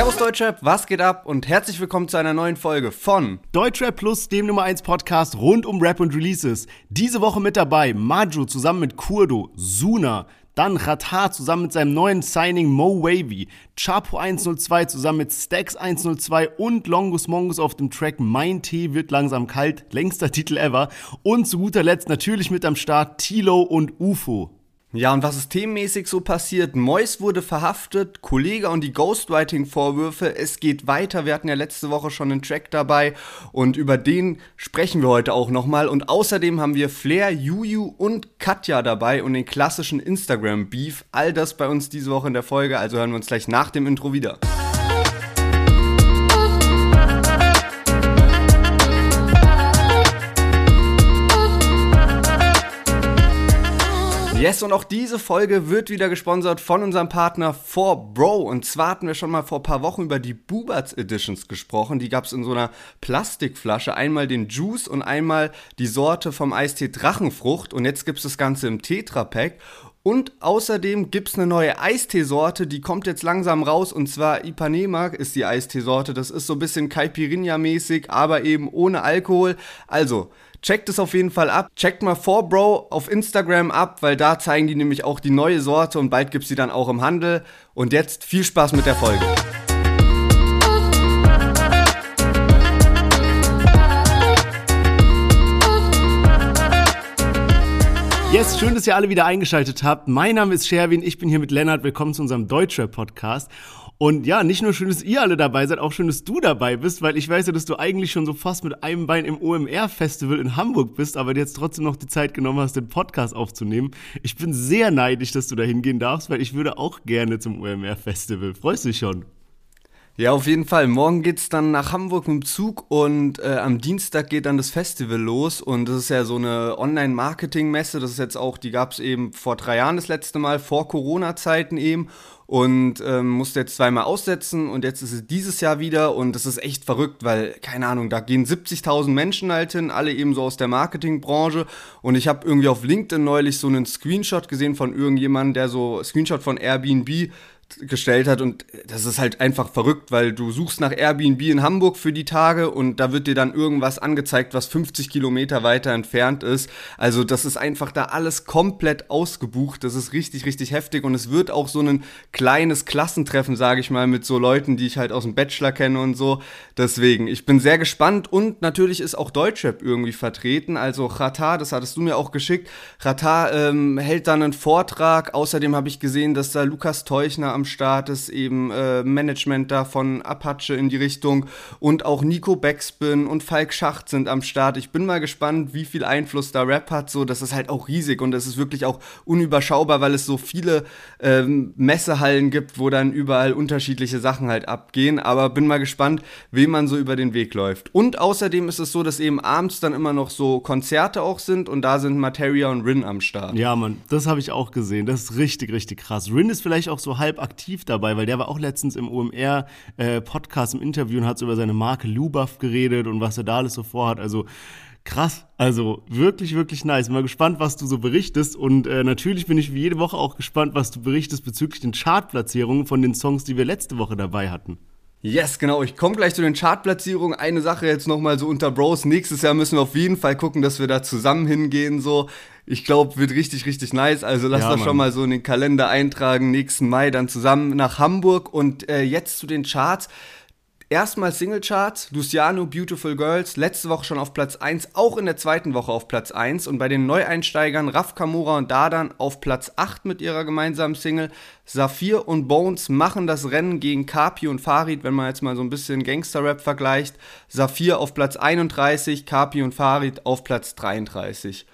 Servus Deutschrap, was geht ab und herzlich willkommen zu einer neuen Folge von Deutschrap Plus, dem Nummer 1 Podcast rund um Rap und Releases. Diese Woche mit dabei Maju zusammen mit Kurdo, Suna, dann Ratar zusammen mit seinem neuen Signing Mo Wavy, Chapo 102 zusammen mit Stax 102 und Longus Mongus auf dem Track Mein Tee wird langsam kalt, längster Titel ever. Und zu guter Letzt natürlich mit am Start Tilo und UFO. Ja, und was ist themenmäßig so passiert? Mois wurde verhaftet, Kollege und die Ghostwriting-Vorwürfe. Es geht weiter. Wir hatten ja letzte Woche schon einen Track dabei und über den sprechen wir heute auch nochmal. Und außerdem haben wir Flair, Juju und Katja dabei und den klassischen Instagram-Beef. All das bei uns diese Woche in der Folge. Also hören wir uns gleich nach dem Intro wieder. Yes, und auch diese Folge wird wieder gesponsert von unserem Partner 4Bro. Und zwar hatten wir schon mal vor ein paar Wochen über die Bubats Editions gesprochen. Die gab es in so einer Plastikflasche. Einmal den Juice und einmal die Sorte vom Eistee Drachenfrucht. Und jetzt gibt es das Ganze im Tetra-Pack. Und außerdem gibt es eine neue Eisteesorte, die kommt jetzt langsam raus und zwar Ipanema ist die Eisteesorte. Das ist so ein bisschen Caipirinha-mäßig, aber eben ohne Alkohol. Also, Checkt es auf jeden Fall ab. Checkt mal 4Bro auf Instagram ab, weil da zeigen die nämlich auch die neue Sorte und bald gibt es sie dann auch im Handel. Und jetzt viel Spaß mit der Folge. Schön, dass ihr alle wieder eingeschaltet habt. Mein Name ist Sherwin, ich bin hier mit Lennart. Willkommen zu unserem Deutschrap-Podcast. Und ja, nicht nur schön, dass ihr alle dabei seid, auch schön, dass du dabei bist, weil ich weiß ja, dass du eigentlich schon so fast mit einem Bein im OMR-Festival in Hamburg bist, aber jetzt trotzdem noch die Zeit genommen hast, den Podcast aufzunehmen. Ich bin sehr neidisch, dass du da hingehen darfst, weil ich würde auch gerne zum OMR-Festival. Freust du dich schon? Ja, auf jeden Fall. Morgen geht's dann nach Hamburg mit dem Zug und äh, am Dienstag geht dann das Festival los. Und das ist ja so eine Online-Marketing-Messe. Das ist jetzt auch, die gab's eben vor drei Jahren das letzte Mal, vor Corona-Zeiten eben. Und ähm, musste jetzt zweimal aussetzen und jetzt ist es dieses Jahr wieder und das ist echt verrückt, weil, keine Ahnung, da gehen 70.000 Menschen halt hin, alle eben so aus der Marketingbranche. Und ich habe irgendwie auf LinkedIn neulich so einen Screenshot gesehen von irgendjemandem, der so, Screenshot von Airbnb, gestellt hat und das ist halt einfach verrückt, weil du suchst nach Airbnb in Hamburg für die Tage und da wird dir dann irgendwas angezeigt, was 50 Kilometer weiter entfernt ist. Also das ist einfach da alles komplett ausgebucht. Das ist richtig, richtig heftig und es wird auch so ein kleines Klassentreffen, sage ich mal, mit so Leuten, die ich halt aus dem Bachelor kenne und so. Deswegen, ich bin sehr gespannt und natürlich ist auch Deutschrap irgendwie vertreten. Also Chata, das hattest du mir auch geschickt. Chata ähm, hält dann einen Vortrag. Außerdem habe ich gesehen, dass da Lukas Teuchner am Start ist, eben äh, Management da von Apache in die Richtung und auch Nico Backspin und Falk Schacht sind am Start. Ich bin mal gespannt, wie viel Einfluss da Rap hat. So, das ist halt auch riesig und es ist wirklich auch unüberschaubar, weil es so viele ähm, Messehallen gibt, wo dann überall unterschiedliche Sachen halt abgehen. Aber bin mal gespannt, wem man so über den Weg läuft. Und außerdem ist es so, dass eben abends dann immer noch so Konzerte auch sind und da sind Materia und Rin am Start. Ja, Mann, das habe ich auch gesehen. Das ist richtig, richtig krass. Rin ist vielleicht auch so halb aktiv dabei, weil der war auch letztens im OMR-Podcast äh, im Interview und hat über seine Marke Lubuff geredet und was er da alles so vorhat. Also krass, also wirklich, wirklich nice. Mal gespannt, was du so berichtest. Und äh, natürlich bin ich wie jede Woche auch gespannt, was du berichtest bezüglich den Chartplatzierungen von den Songs, die wir letzte Woche dabei hatten. Yes, genau. Ich komme gleich zu den Chartplatzierungen. Eine Sache jetzt nochmal so unter Bros. Nächstes Jahr müssen wir auf jeden Fall gucken, dass wir da zusammen hingehen. So, ich glaube, wird richtig, richtig nice. Also lass ja, das Mann. schon mal so in den Kalender eintragen. Nächsten Mai dann zusammen nach Hamburg. Und äh, jetzt zu den Charts. Erstmal Singlecharts, Luciano Beautiful Girls, letzte Woche schon auf Platz 1, auch in der zweiten Woche auf Platz 1 und bei den Neueinsteigern Raf Kamura und Dadan auf Platz 8 mit ihrer gemeinsamen Single. Saphir und Bones machen das Rennen gegen Kapi und Farid, wenn man jetzt mal so ein bisschen Gangster-Rap vergleicht. Saphir auf Platz 31, Kapi und Farid auf Platz 33.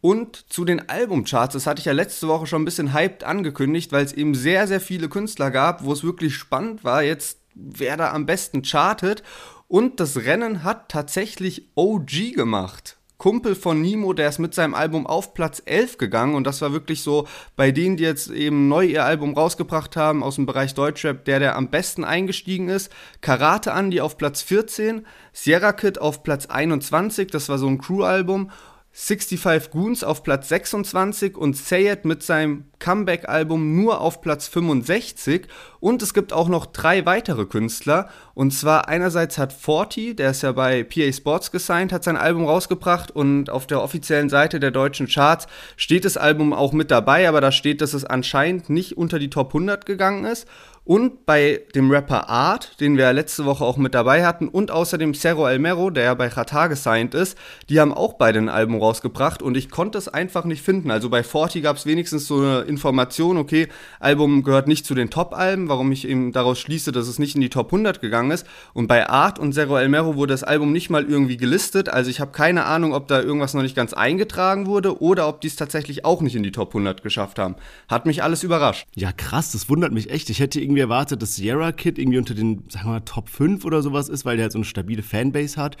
Und zu den Albumcharts, das hatte ich ja letzte Woche schon ein bisschen hyped angekündigt, weil es eben sehr, sehr viele Künstler gab, wo es wirklich spannend war, jetzt wer da am besten chartet. Und das Rennen hat tatsächlich OG gemacht. Kumpel von Nemo, der ist mit seinem Album auf Platz 11 gegangen und das war wirklich so bei denen, die jetzt eben neu ihr Album rausgebracht haben aus dem Bereich Deutschrap, der der am besten eingestiegen ist. Karate Andy auf Platz 14, Sierra Kid auf Platz 21, das war so ein Crew-Album 65 Goons auf Platz 26 und Sayed mit seinem Comeback-Album nur auf Platz 65. Und es gibt auch noch drei weitere Künstler. Und zwar einerseits hat Forty, der ist ja bei PA Sports gesigned, hat sein Album rausgebracht und auf der offiziellen Seite der deutschen Charts steht das Album auch mit dabei, aber da steht, dass es anscheinend nicht unter die Top 100 gegangen ist. Und bei dem Rapper Art, den wir letzte Woche auch mit dabei hatten, und außerdem Cerro Almero, der ja bei Qatar gesigned ist, die haben auch beide ein Album rausgebracht und ich konnte es einfach nicht finden. Also bei Forty gab es wenigstens so eine Information, okay, Album gehört nicht zu den Top-Alben, warum ich eben daraus schließe, dass es nicht in die Top 100 gegangen ist. Und bei Art und Cerro Almero wurde das Album nicht mal irgendwie gelistet. Also ich habe keine Ahnung, ob da irgendwas noch nicht ganz eingetragen wurde oder ob die es tatsächlich auch nicht in die Top 100 geschafft haben. Hat mich alles überrascht. Ja, krass, das wundert mich echt. Ich hätte irgendwie erwartet, dass Sierra Kid irgendwie unter den, sagen wir mal, Top 5 oder sowas ist, weil der halt so eine stabile Fanbase hat.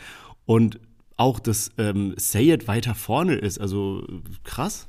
Und auch, dass ähm, Sayed weiter vorne ist. Also krass.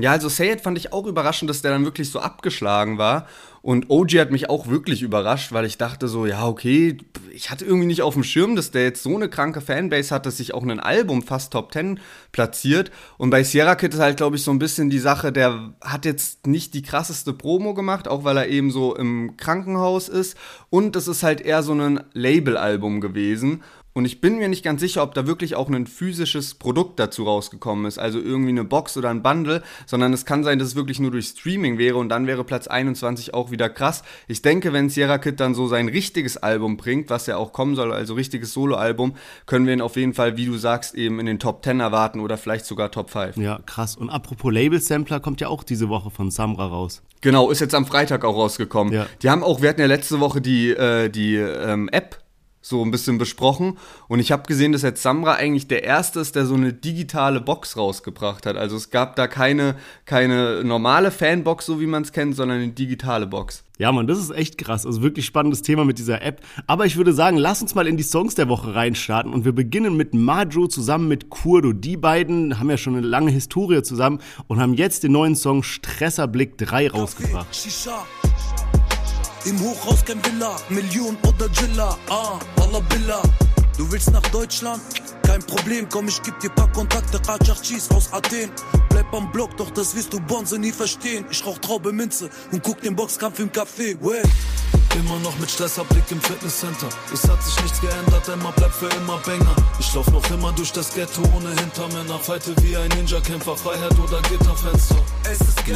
Ja, also Sayed fand ich auch überraschend, dass der dann wirklich so abgeschlagen war. Und OG hat mich auch wirklich überrascht, weil ich dachte so, ja, okay, ich hatte irgendwie nicht auf dem Schirm, dass der jetzt so eine kranke Fanbase hat, dass sich auch ein Album fast Top 10 platziert. Und bei Sierra Kid ist halt, glaube ich, so ein bisschen die Sache, der hat jetzt nicht die krasseste Promo gemacht, auch weil er eben so im Krankenhaus ist. Und es ist halt eher so ein Label-Album gewesen. Und ich bin mir nicht ganz sicher, ob da wirklich auch ein physisches Produkt dazu rausgekommen ist, also irgendwie eine Box oder ein Bundle, sondern es kann sein, dass es wirklich nur durch Streaming wäre und dann wäre Platz 21 auch wieder krass. Ich denke, wenn Sierra Kid dann so sein richtiges Album bringt, was ja auch kommen soll, also richtiges Soloalbum, können wir ihn auf jeden Fall, wie du sagst, eben in den Top 10 erwarten oder vielleicht sogar Top 5. Ja, krass. Und apropos Label-Sampler kommt ja auch diese Woche von Samra raus. Genau, ist jetzt am Freitag auch rausgekommen. Ja. Die haben auch, wir hatten ja letzte Woche die, äh, die ähm, App so ein bisschen besprochen. Und ich habe gesehen, dass jetzt Samra eigentlich der Erste ist, der so eine digitale Box rausgebracht hat. Also es gab da keine, keine normale Fanbox, so wie man es kennt, sondern eine digitale Box. Ja, Mann, das ist echt krass. Also wirklich spannendes Thema mit dieser App. Aber ich würde sagen, lass uns mal in die Songs der Woche reinstarten. Und wir beginnen mit Majo zusammen mit Kurdo. Die beiden haben ja schon eine lange Historie zusammen und haben jetzt den neuen Song Stresserblick 3 rausgebracht. Im Hochhaus kein Villa, Million oder Gilla, ah, Wallah Billa. Du willst nach Deutschland? Kein Problem, komm, ich geb dir paar Kontakte, Rajachis aus Athen. Bleib am Block, doch das wirst du Bonze nie verstehen. Ich rauch Traube Minze und guck den Boxkampf im Café, way. Immer noch mit Stresserblick im Fitnesscenter. Es hat sich nichts geändert, immer bleibt für immer Banger. Ich lauf noch immer durch das Ghetto ohne Hintermänner. Fighte wie ein Ninja-Kämpfer, Freiheit oder Gitterfenster.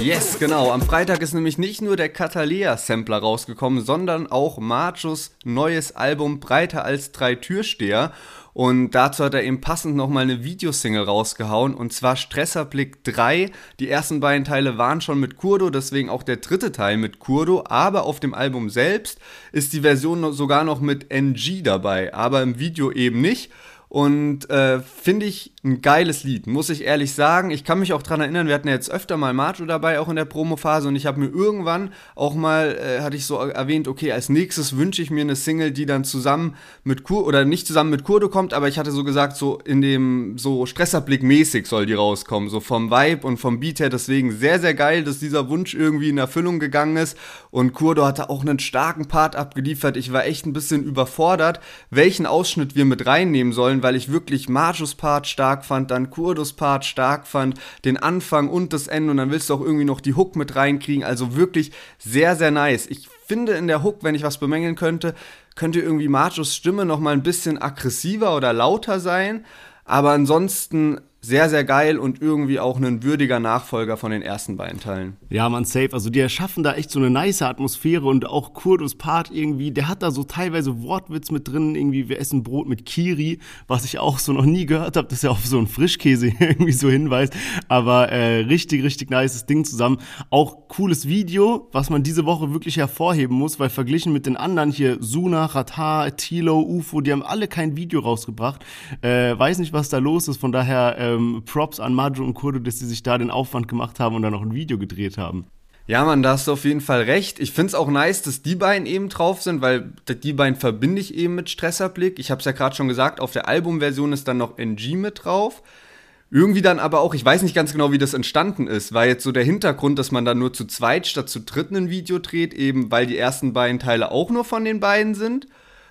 Yes, genau. Am Freitag ist nämlich nicht nur der Catalea-Sampler rausgekommen, sondern auch Marchus neues Album Breiter als drei Türsteher. Und dazu hat er eben passend nochmal eine Videosingle rausgehauen und zwar Stresserblick 3. Die ersten beiden Teile waren schon mit Kurdo, deswegen auch der dritte Teil mit Kurdo, aber auf dem Album selbst ist die Version sogar noch mit NG dabei, aber im Video eben nicht. Und äh, finde ich ein geiles Lied, muss ich ehrlich sagen. Ich kann mich auch daran erinnern, wir hatten ja jetzt öfter mal Marjo dabei, auch in der Promophase. Und ich habe mir irgendwann auch mal, äh, hatte ich so erwähnt, okay, als nächstes wünsche ich mir eine Single, die dann zusammen mit Kur, oder nicht zusammen mit Kurdo kommt, aber ich hatte so gesagt, so in dem, so Stresserblick mäßig soll die rauskommen. So vom Vibe und vom Beat her. Deswegen sehr, sehr geil, dass dieser Wunsch irgendwie in Erfüllung gegangen ist. Und Kurdo hatte auch einen starken Part abgeliefert. Ich war echt ein bisschen überfordert, welchen Ausschnitt wir mit reinnehmen sollen weil ich wirklich Marjus Part stark fand, dann Kurdus Part stark fand, den Anfang und das Ende und dann willst du auch irgendwie noch die Hook mit reinkriegen. Also wirklich sehr, sehr nice. Ich finde in der Hook, wenn ich was bemängeln könnte, könnte irgendwie Marjus Stimme noch mal ein bisschen aggressiver oder lauter sein. Aber ansonsten sehr, sehr geil und irgendwie auch ein würdiger Nachfolger von den ersten beiden Teilen. Ja, man, safe. Also die erschaffen da echt so eine nice Atmosphäre und auch Kurdus Part irgendwie, der hat da so teilweise Wortwitz mit drin, irgendwie wir essen Brot mit Kiri, was ich auch so noch nie gehört habe, dass er auf so einen Frischkäse irgendwie so hinweist. Aber äh, richtig, richtig nices Ding zusammen. Auch cooles Video, was man diese Woche wirklich hervorheben muss, weil verglichen mit den anderen hier, Suna, Rata, Tilo, UFO, die haben alle kein Video rausgebracht. Äh, weiß nicht, was da los ist, von daher äh, ähm, Props an Majo und Kurdo, dass sie sich da den Aufwand gemacht haben und dann noch ein Video gedreht haben. Ja, man, da hast du auf jeden Fall recht. Ich finde es auch nice, dass die beiden eben drauf sind, weil die beiden verbinde ich eben mit Stresserblick. Ich habe es ja gerade schon gesagt, auf der Albumversion ist dann noch NG mit drauf. Irgendwie dann aber auch, ich weiß nicht ganz genau, wie das entstanden ist, war jetzt so der Hintergrund, dass man dann nur zu zweit statt zu dritt ein Video dreht, eben weil die ersten beiden Teile auch nur von den beiden sind.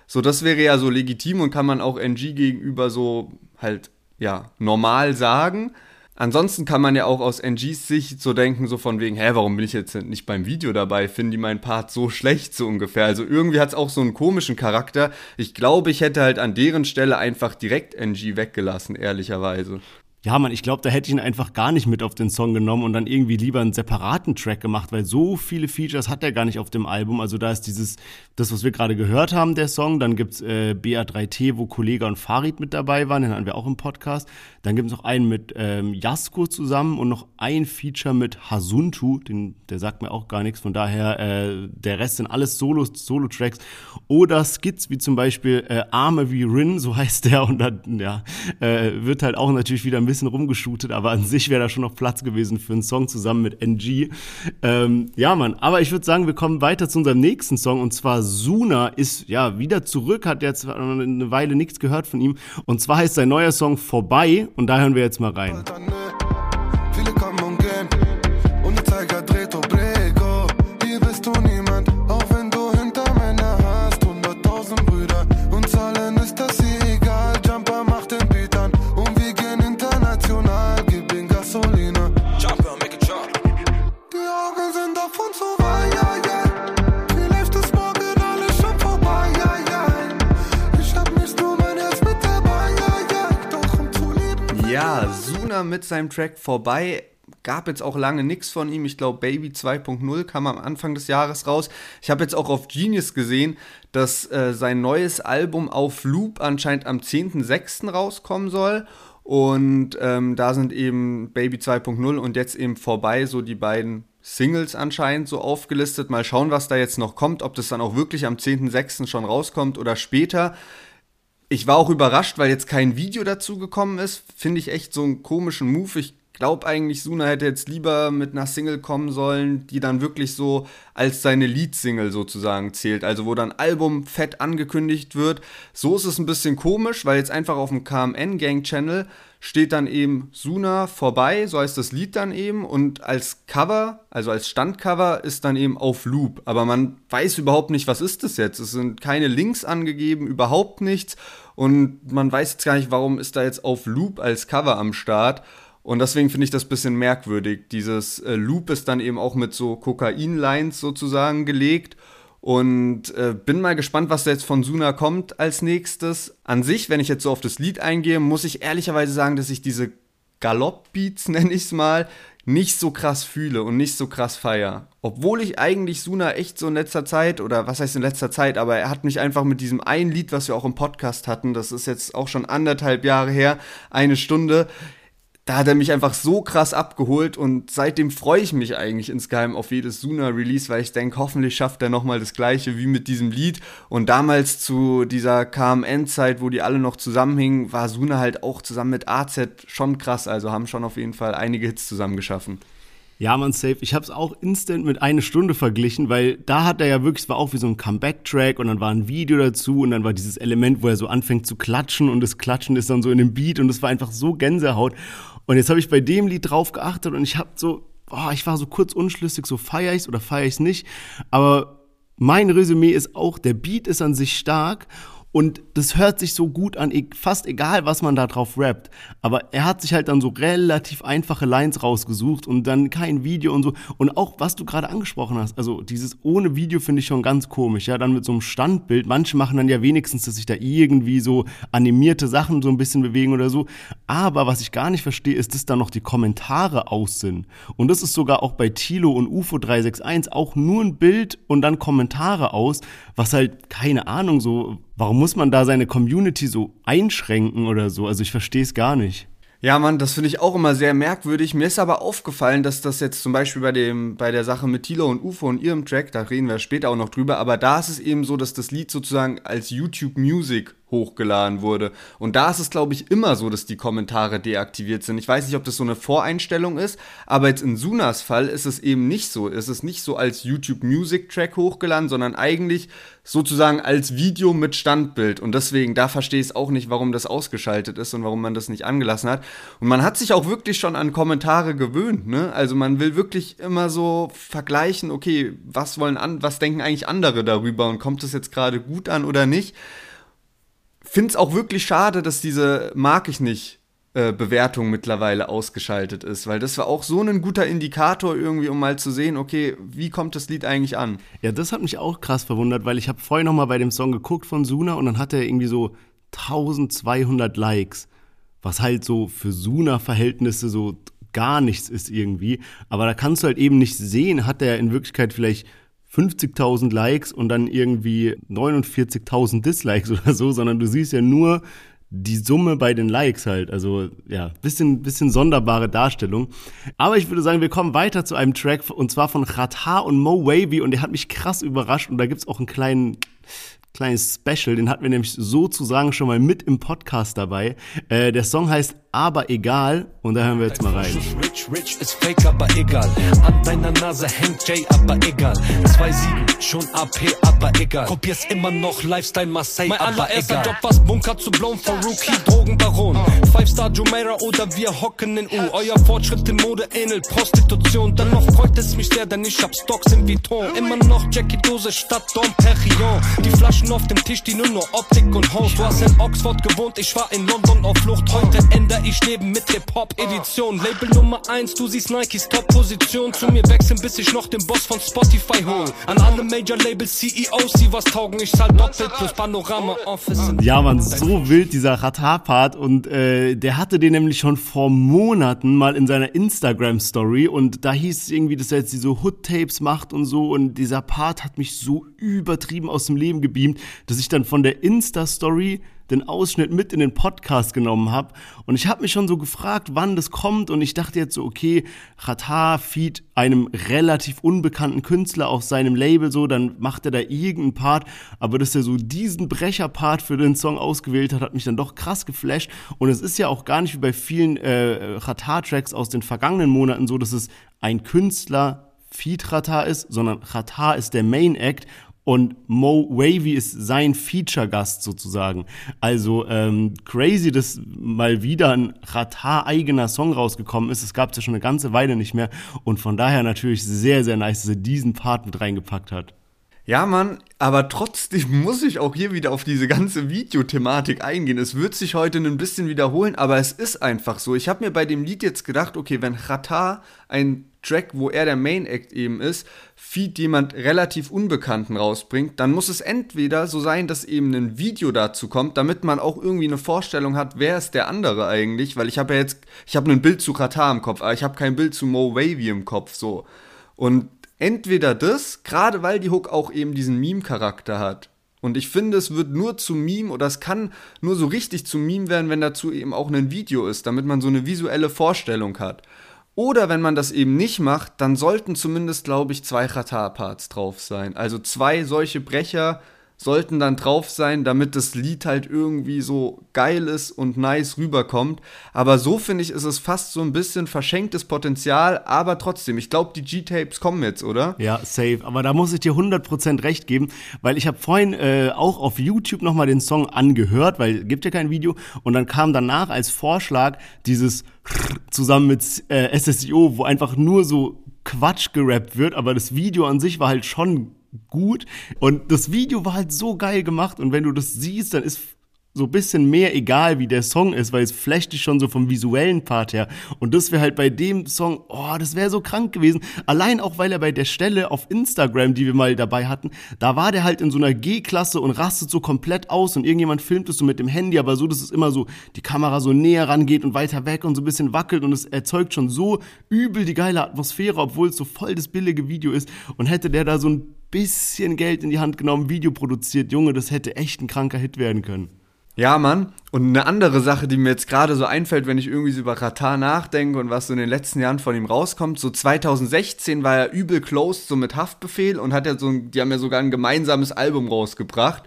So, das wäre ja so legitim und kann man auch NG gegenüber so halt ja, normal sagen. Ansonsten kann man ja auch aus NGs Sicht so denken, so von wegen, hä, warum bin ich jetzt nicht beim Video dabei? Finden die meinen Part so schlecht, so ungefähr? Also irgendwie hat es auch so einen komischen Charakter. Ich glaube, ich hätte halt an deren Stelle einfach direkt NG weggelassen, ehrlicherweise. Ja, Mann, ich glaube, da hätte ich ihn einfach gar nicht mit auf den Song genommen und dann irgendwie lieber einen separaten Track gemacht, weil so viele Features hat er gar nicht auf dem Album. Also da ist dieses, das, was wir gerade gehört haben, der Song. Dann gibt's äh, BA3T, wo Kollega und Farid mit dabei waren, den hatten wir auch im Podcast. Dann gibt's noch einen mit ähm, Jasko zusammen und noch ein Feature mit Hasuntu, den, der sagt mir auch gar nichts. Von daher, äh, der Rest sind alles Solo, Solo-Tracks. Oder Skits, wie zum Beispiel äh, Arme wie Rin, so heißt der. Und dann, ja, äh, wird halt auch natürlich wieder ein bisschen rumgeshootet, aber an sich wäre da schon noch Platz gewesen für einen Song zusammen mit NG. Ähm, ja, Mann, aber ich würde sagen, wir kommen weiter zu unserem nächsten Song und zwar Suna ist ja wieder zurück, hat jetzt eine Weile nichts gehört von ihm und zwar heißt sein neuer Song Vorbei und da hören wir jetzt mal rein. Mit seinem Track vorbei. Gab jetzt auch lange nichts von ihm. Ich glaube, Baby 2.0 kam am Anfang des Jahres raus. Ich habe jetzt auch auf Genius gesehen, dass äh, sein neues Album auf Loop anscheinend am 10.06. rauskommen soll. Und ähm, da sind eben Baby 2.0 und jetzt eben vorbei so die beiden Singles anscheinend so aufgelistet. Mal schauen, was da jetzt noch kommt, ob das dann auch wirklich am 10.06. schon rauskommt oder später. Ich war auch überrascht, weil jetzt kein Video dazu gekommen ist. Finde ich echt so einen komischen Move. Ich glaube eigentlich, Suna hätte jetzt lieber mit einer Single kommen sollen, die dann wirklich so als seine Lead-Single sozusagen zählt. Also wo dann Album fett angekündigt wird. So ist es ein bisschen komisch, weil jetzt einfach auf dem KMN-Gang-Channel steht dann eben Suna vorbei, so heißt das Lied dann eben. Und als Cover, also als Standcover, ist dann eben auf Loop. Aber man weiß überhaupt nicht, was ist das jetzt. Es sind keine Links angegeben, überhaupt nichts. Und man weiß jetzt gar nicht, warum ist da jetzt auf Loop als Cover am Start. Und deswegen finde ich das ein bisschen merkwürdig. Dieses äh, Loop ist dann eben auch mit so Kokain-Lines sozusagen gelegt. Und äh, bin mal gespannt, was da jetzt von Suna kommt als nächstes. An sich, wenn ich jetzt so auf das Lied eingehe, muss ich ehrlicherweise sagen, dass ich diese Galopp-Beats, nenne ich es mal, nicht so krass fühle und nicht so krass feier. Obwohl ich eigentlich Suna echt so in letzter Zeit, oder was heißt in letzter Zeit, aber er hat mich einfach mit diesem einen Lied, was wir auch im Podcast hatten, das ist jetzt auch schon anderthalb Jahre her, eine Stunde, da hat er mich einfach so krass abgeholt und seitdem freue ich mich eigentlich insgeheim auf jedes Suna-Release, weil ich denke, hoffentlich schafft er nochmal das gleiche wie mit diesem Lied. Und damals zu dieser KMN-Zeit, wo die alle noch zusammenhingen, war Suna halt auch zusammen mit AZ schon krass, also haben schon auf jeden Fall einige Hits zusammen geschaffen. Ja, man, safe. Ich habe es auch instant mit eine Stunde verglichen, weil da hat er ja wirklich, es war auch wie so ein Comeback-Track und dann war ein Video dazu und dann war dieses Element, wo er so anfängt zu klatschen und das Klatschen ist dann so in dem Beat und es war einfach so Gänsehaut. Und jetzt habe ich bei dem Lied drauf geachtet und ich habe so, oh, ich war so kurz unschlüssig, so feier ich's oder feier ich's nicht. Aber mein Resümee ist auch, der Beat ist an sich stark und das hört sich so gut an, e-, fast egal, was man da drauf rappt. Aber er hat sich halt dann so relativ einfache Lines rausgesucht und dann kein Video und so. Und auch, was du gerade angesprochen hast, also dieses ohne Video finde ich schon ganz komisch. Ja, dann mit so einem Standbild. Manche machen dann ja wenigstens, dass sich da irgendwie so animierte Sachen so ein bisschen bewegen oder so. Aber was ich gar nicht verstehe, ist, dass da noch die Kommentare aus sind. Und das ist sogar auch bei Tilo und UFO 361 auch nur ein Bild und dann Kommentare aus, was halt, keine Ahnung, so Warum muss man da seine Community so einschränken oder so? Also ich verstehe es gar nicht. Ja, Mann, das finde ich auch immer sehr merkwürdig. Mir ist aber aufgefallen, dass das jetzt zum Beispiel bei, dem, bei der Sache mit Tilo und UFO und ihrem Track, da reden wir später auch noch drüber, aber da ist es eben so, dass das Lied sozusagen als YouTube Music hochgeladen wurde. Und da ist es, glaube ich, immer so, dass die Kommentare deaktiviert sind. Ich weiß nicht, ob das so eine Voreinstellung ist, aber jetzt in Sunas Fall ist es eben nicht so. Es ist nicht so als YouTube Music Track hochgeladen, sondern eigentlich sozusagen als Video mit Standbild. Und deswegen, da verstehe ich es auch nicht, warum das ausgeschaltet ist und warum man das nicht angelassen hat. Und man hat sich auch wirklich schon an Kommentare gewöhnt, ne? Also man will wirklich immer so vergleichen, okay, was wollen an, was denken eigentlich andere darüber und kommt das jetzt gerade gut an oder nicht? Finde es auch wirklich schade, dass diese Mag ich nicht äh, Bewertung mittlerweile ausgeschaltet ist, weil das war auch so ein guter Indikator irgendwie, um mal zu sehen, okay, wie kommt das Lied eigentlich an? Ja, das hat mich auch krass verwundert, weil ich habe vorhin noch mal bei dem Song geguckt von Suna und dann hat er irgendwie so 1200 Likes, was halt so für Suna-Verhältnisse so gar nichts ist irgendwie. Aber da kannst du halt eben nicht sehen, hat er in Wirklichkeit vielleicht 50.000 Likes und dann irgendwie 49.000 Dislikes oder so, sondern du siehst ja nur die Summe bei den Likes halt. Also ja, bisschen, bisschen sonderbare Darstellung. Aber ich würde sagen, wir kommen weiter zu einem Track und zwar von Rata und Mo Wavy und der hat mich krass überrascht und da gibt's auch einen kleinen kleines Special, den hatten wir nämlich sozusagen schon mal mit im Podcast dabei. Äh, der Song heißt Aber egal und da hören wir jetzt mal rein. Rich, rich ist fake, aber egal. An deiner Nase hängt J, aber egal. 2-7, schon AP, aber egal. Kopierst immer noch Lifestyle Marseille, mein aber allererster Job was Bunker zu blown von Rookie, Drogenbaron. Five-Star Jumeirah oder wir hocken in U. Euer Fortschritt in Mode ähnelt Prostitution. Dennoch freut es mich sehr, denn ich hab Stocks in Vuitton. Immer noch Jackie Dose statt Dom Perignon. Die Flasche Flaschen auf dem Tisch, die nur nur Optik und Haus. Du hast in Oxford gewohnt, ich war in London auf Flucht. Heute ändere ich Leben mit Hip-Hop-Edition. Label Nummer 1, du siehst Nikes Top-Position. Zu mir wechseln, bis ich noch den Boss von Spotify hol. An alle Major-Label-CEOs, die was taugen, ich zahl doppelt plus Panorama Office. Ja, man, so wild dieser Ratar-Part und äh, der hatte den nämlich schon vor Monaten mal in seiner Instagram-Story und da hieß es irgendwie, dass er jetzt diese Hood-Tapes macht und so und dieser Part hat mich so übertrieben aus dem Leben gebeamt dass ich dann von der Insta-Story den Ausschnitt mit in den Podcast genommen habe. Und ich habe mich schon so gefragt, wann das kommt. Und ich dachte jetzt so, okay, Rata feed einem relativ unbekannten Künstler auf seinem Label so, dann macht er da irgendeinen Part. Aber dass er so diesen Brecher-Part für den Song ausgewählt hat, hat mich dann doch krass geflasht. Und es ist ja auch gar nicht wie bei vielen äh, Rata-Tracks aus den vergangenen Monaten so, dass es ein Künstler Feed Rata ist, sondern Rata ist der Main Act und Mo Wavy ist sein Feature-Gast sozusagen. Also ähm, crazy, dass mal wieder ein Ratar-eigener Song rausgekommen ist. Es gab es ja schon eine ganze Weile nicht mehr. Und von daher natürlich sehr, sehr nice, dass er diesen Part mit reingepackt hat. Ja, Mann, aber trotzdem muss ich auch hier wieder auf diese ganze Videothematik eingehen. Es wird sich heute ein bisschen wiederholen, aber es ist einfach so. Ich habe mir bei dem Lied jetzt gedacht, okay, wenn Rata ein Track, wo er der Main Act eben ist, Feed jemand relativ Unbekannten rausbringt, dann muss es entweder so sein, dass eben ein Video dazu kommt, damit man auch irgendwie eine Vorstellung hat, wer ist der andere eigentlich, weil ich habe ja jetzt, ich habe ein Bild zu Katar im Kopf, aber ich habe kein Bild zu Mo Wavy im Kopf, so. Und entweder das, gerade weil die Hook auch eben diesen Meme-Charakter hat. Und ich finde, es wird nur zu Meme oder es kann nur so richtig zu Meme werden, wenn dazu eben auch ein Video ist, damit man so eine visuelle Vorstellung hat. Oder wenn man das eben nicht macht, dann sollten zumindest, glaube ich, zwei Qatar-Parts drauf sein. Also zwei solche Brecher, sollten dann drauf sein, damit das Lied halt irgendwie so geil ist und nice rüberkommt. Aber so finde ich, ist es fast so ein bisschen verschenktes Potenzial, aber trotzdem, ich glaube, die G-Tapes kommen jetzt, oder? Ja, safe. Aber da muss ich dir 100% recht geben, weil ich habe vorhin äh, auch auf YouTube nochmal den Song angehört, weil gibt ja kein Video. Und dann kam danach als Vorschlag dieses zusammen mit äh, SSIO, wo einfach nur so Quatsch gerappt wird, aber das Video an sich war halt schon gut. Und das Video war halt so geil gemacht. Und wenn du das siehst, dann ist so ein bisschen mehr egal, wie der Song ist, weil es flasht dich schon so vom visuellen Part her. Und das wäre halt bei dem Song, oh, das wäre so krank gewesen. Allein auch, weil er bei der Stelle auf Instagram, die wir mal dabei hatten, da war der halt in so einer G-Klasse und rastet so komplett aus und irgendjemand filmt es so mit dem Handy, aber so, dass es immer so, die Kamera so näher rangeht und weiter weg und so ein bisschen wackelt und es erzeugt schon so übel die geile Atmosphäre, obwohl es so voll das billige Video ist. Und hätte der da so ein bisschen Geld in die Hand genommen, Video produziert, Junge, das hätte echt ein kranker Hit werden können. Ja, Mann. Und eine andere Sache, die mir jetzt gerade so einfällt, wenn ich irgendwie so über Katar nachdenke und was so in den letzten Jahren von ihm rauskommt, so 2016 war er übel closed, so mit Haftbefehl und hat ja so, die haben ja sogar ein gemeinsames Album rausgebracht.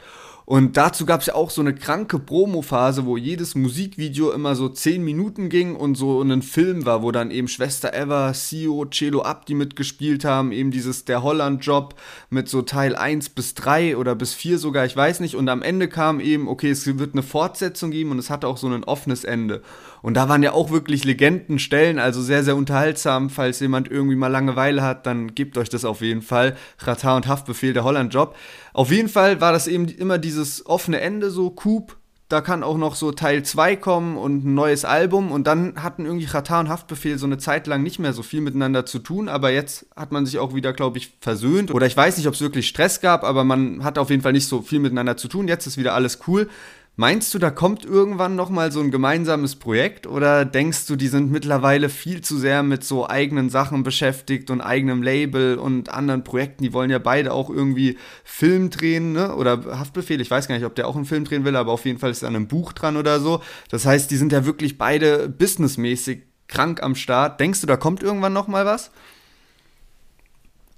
Und dazu gab es ja auch so eine kranke Promo-Phase, wo jedes Musikvideo immer so 10 Minuten ging und so ein Film war, wo dann eben Schwester Eva, Sio, Celo Abdi mitgespielt haben, eben dieses Der Holland-Job mit so Teil 1 bis 3 oder bis 4 sogar, ich weiß nicht. Und am Ende kam eben, okay, es wird eine Fortsetzung geben und es hatte auch so ein offenes Ende. Und da waren ja auch wirklich Legendenstellen, also sehr, sehr unterhaltsam. Falls jemand irgendwie mal Langeweile hat, dann gebt euch das auf jeden Fall. Ratar und Haftbefehl, der Holland-Job. Auf jeden Fall war das eben immer dieses offene Ende, so Coop, da kann auch noch so Teil 2 kommen und ein neues Album. Und dann hatten irgendwie Chata und Haftbefehl so eine Zeit lang nicht mehr so viel miteinander zu tun. Aber jetzt hat man sich auch wieder, glaube ich, versöhnt. Oder ich weiß nicht, ob es wirklich Stress gab, aber man hat auf jeden Fall nicht so viel miteinander zu tun. Jetzt ist wieder alles cool. Meinst du, da kommt irgendwann noch mal so ein gemeinsames Projekt oder denkst du, die sind mittlerweile viel zu sehr mit so eigenen Sachen beschäftigt und eigenem Label und anderen Projekten? Die wollen ja beide auch irgendwie Film drehen, ne? Oder Haftbefehl, ich weiß gar nicht, ob der auch einen Film drehen will, aber auf jeden Fall ist an einem Buch dran oder so. Das heißt, die sind ja wirklich beide businessmäßig krank am Start. Denkst du, da kommt irgendwann noch mal was?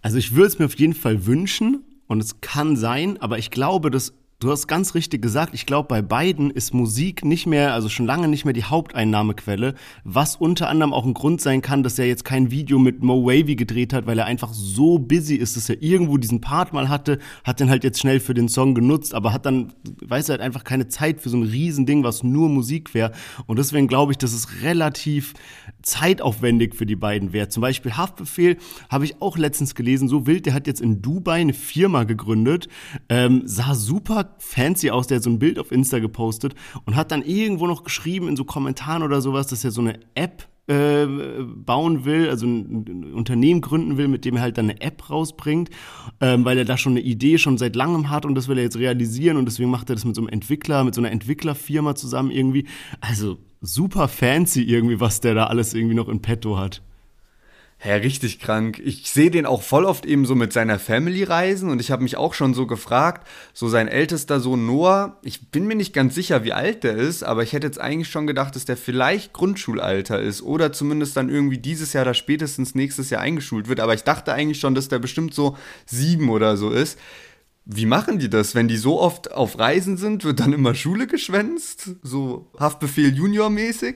Also ich würde es mir auf jeden Fall wünschen und es kann sein, aber ich glaube, dass Du hast ganz richtig gesagt, ich glaube, bei beiden ist Musik nicht mehr, also schon lange nicht mehr die Haupteinnahmequelle, was unter anderem auch ein Grund sein kann, dass er jetzt kein Video mit Mo Wavy gedreht hat, weil er einfach so busy ist, dass er irgendwo diesen Part mal hatte, hat den halt jetzt schnell für den Song genutzt, aber hat dann, weiß er halt einfach keine Zeit für so ein Riesending, was nur Musik wäre. Und deswegen glaube ich, dass es relativ zeitaufwendig für die beiden wäre. Zum Beispiel Haftbefehl habe ich auch letztens gelesen, so wild, der hat jetzt in Dubai eine Firma gegründet, ähm, sah super fancy aus, der hat so ein Bild auf Insta gepostet und hat dann irgendwo noch geschrieben in so Kommentaren oder sowas, dass er so eine App äh, bauen will, also ein, Unternehmen gründen will, mit dem er halt dann eine App rausbringt, ähm, weil er da schon eine Idee schon seit langem hat und das will er jetzt realisieren und deswegen macht er das mit so einem Entwickler, mit so einer Entwicklerfirma zusammen irgendwie. Also super fancy irgendwie, was der da alles irgendwie noch in petto hat. Ja, richtig krank. Ich sehe den auch voll oft eben so mit seiner Family reisen und ich habe mich auch schon so gefragt, so sein ältester Sohn Noah, ich bin mir nicht ganz sicher, wie alt der ist, aber ich hätte jetzt eigentlich schon gedacht, dass der vielleicht Grundschulalter ist oder zumindest dann irgendwie dieses Jahr oder spätestens nächstes Jahr eingeschult wird, aber ich dachte eigentlich schon, dass der bestimmt so sieben oder so ist. Wie machen die das? Wenn die so oft auf Reisen sind, wird dann immer Schule geschwänzt? So Haftbefehl Junior-mäßig?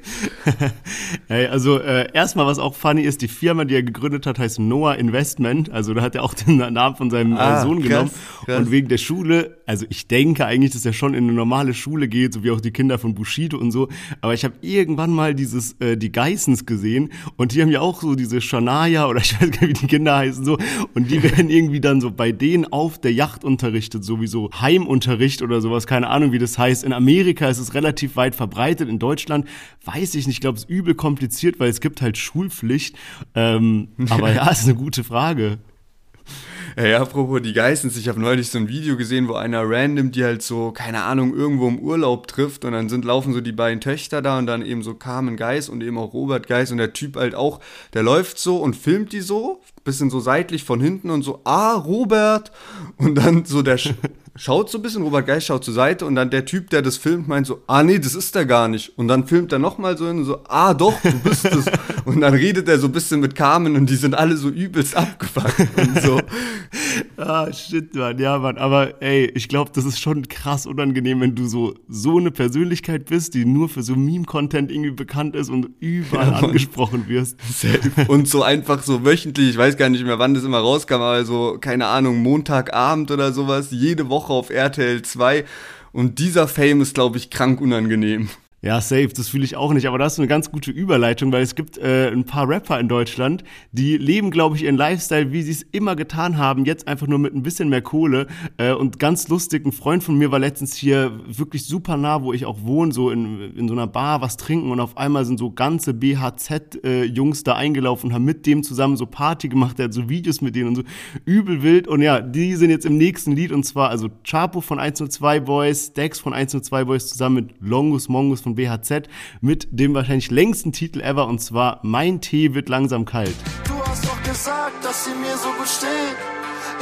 hey, also äh, erstmal, was auch funny ist, die Firma, die er gegründet hat, heißt Noah Investment. Also da hat er auch den Namen von seinem äh, ah, Sohn krass, genommen. Krass. Und wegen der Schule, also ich denke eigentlich, dass er schon in eine normale Schule geht, so wie auch die Kinder von Bushido und so. Aber ich habe irgendwann mal dieses, äh, die Geissens gesehen und die haben ja auch so diese Shania oder ich weiß gar nicht, wie die Kinder heißen so. Und die werden irgendwie dann so bei denen auf der Yacht unterrichtet, sowieso Heimunterricht oder sowas, keine Ahnung, wie das heißt. In Amerika ist es relativ weit verbreitet, in Deutschland weiß ich nicht, ich glaube, es ist übel kompliziert, weil es gibt halt Schulpflicht. Ähm, aber ja, ist eine gute Frage. Ey, apropos die Geissens, ich habe neulich so ein Video gesehen, wo einer random die halt so, keine Ahnung, irgendwo im Urlaub trifft und dann sind, laufen so die beiden Töchter da und dann eben so Carmen Geiss und eben auch Robert Geiss und der Typ halt auch, der läuft so und filmt die so, bisschen so seitlich von hinten und so, ah, Robert! Und dann so der schaut so ein bisschen, Robert Geist schaut zur Seite und dann der Typ, der das filmt, meint so, ah nee, das ist der gar nicht. Und dann filmt er nochmal so hin und so, ah doch, du bist es. und dann redet er so ein bisschen mit Carmen und die sind alle so übelst abgefuckt und so. ah, shit, Mann, ja, Mann. Aber ey, ich glaube, das ist schon krass unangenehm, wenn du so, so eine Persönlichkeit bist, die nur für so Meme-Content irgendwie bekannt ist und überall ja, angesprochen wirst. und so einfach so wöchentlich, ich weiß gar nicht mehr, wann das immer rauskam, aber so, keine Ahnung, Montagabend oder sowas, jede Woche Woche auf RTL 2. Und dieser Fame ist, glaube ich, krank unangenehm. Ja, safe, das fühle ich auch nicht. Aber da hast du eine ganz gute Überleitung, weil es gibt äh, ein paar Rapper in Deutschland, die leben, glaube ich, ihren Lifestyle, wie sie es immer getan haben, jetzt einfach nur mit ein bisschen mehr Kohle. Äh, und ganz lustig, ein Freund von mir war letztens hier wirklich super nah, wo ich auch wohne, so in, in so einer Bar was trinken und auf einmal sind so ganze BHZ-Jungs äh, da eingelaufen und haben mit dem zusammen so Party gemacht, der hat so Videos mit denen und so übel wild. Und ja, die sind jetzt im nächsten Lied und zwar also Chapo von 102 Boys, Dex von 102 Boys zusammen mit Longus Mongus von von BHZ mit dem wahrscheinlich längsten Titel ever und zwar Mein Tee wird langsam kalt. Du hast doch gesagt, dass sie mir so gut steht.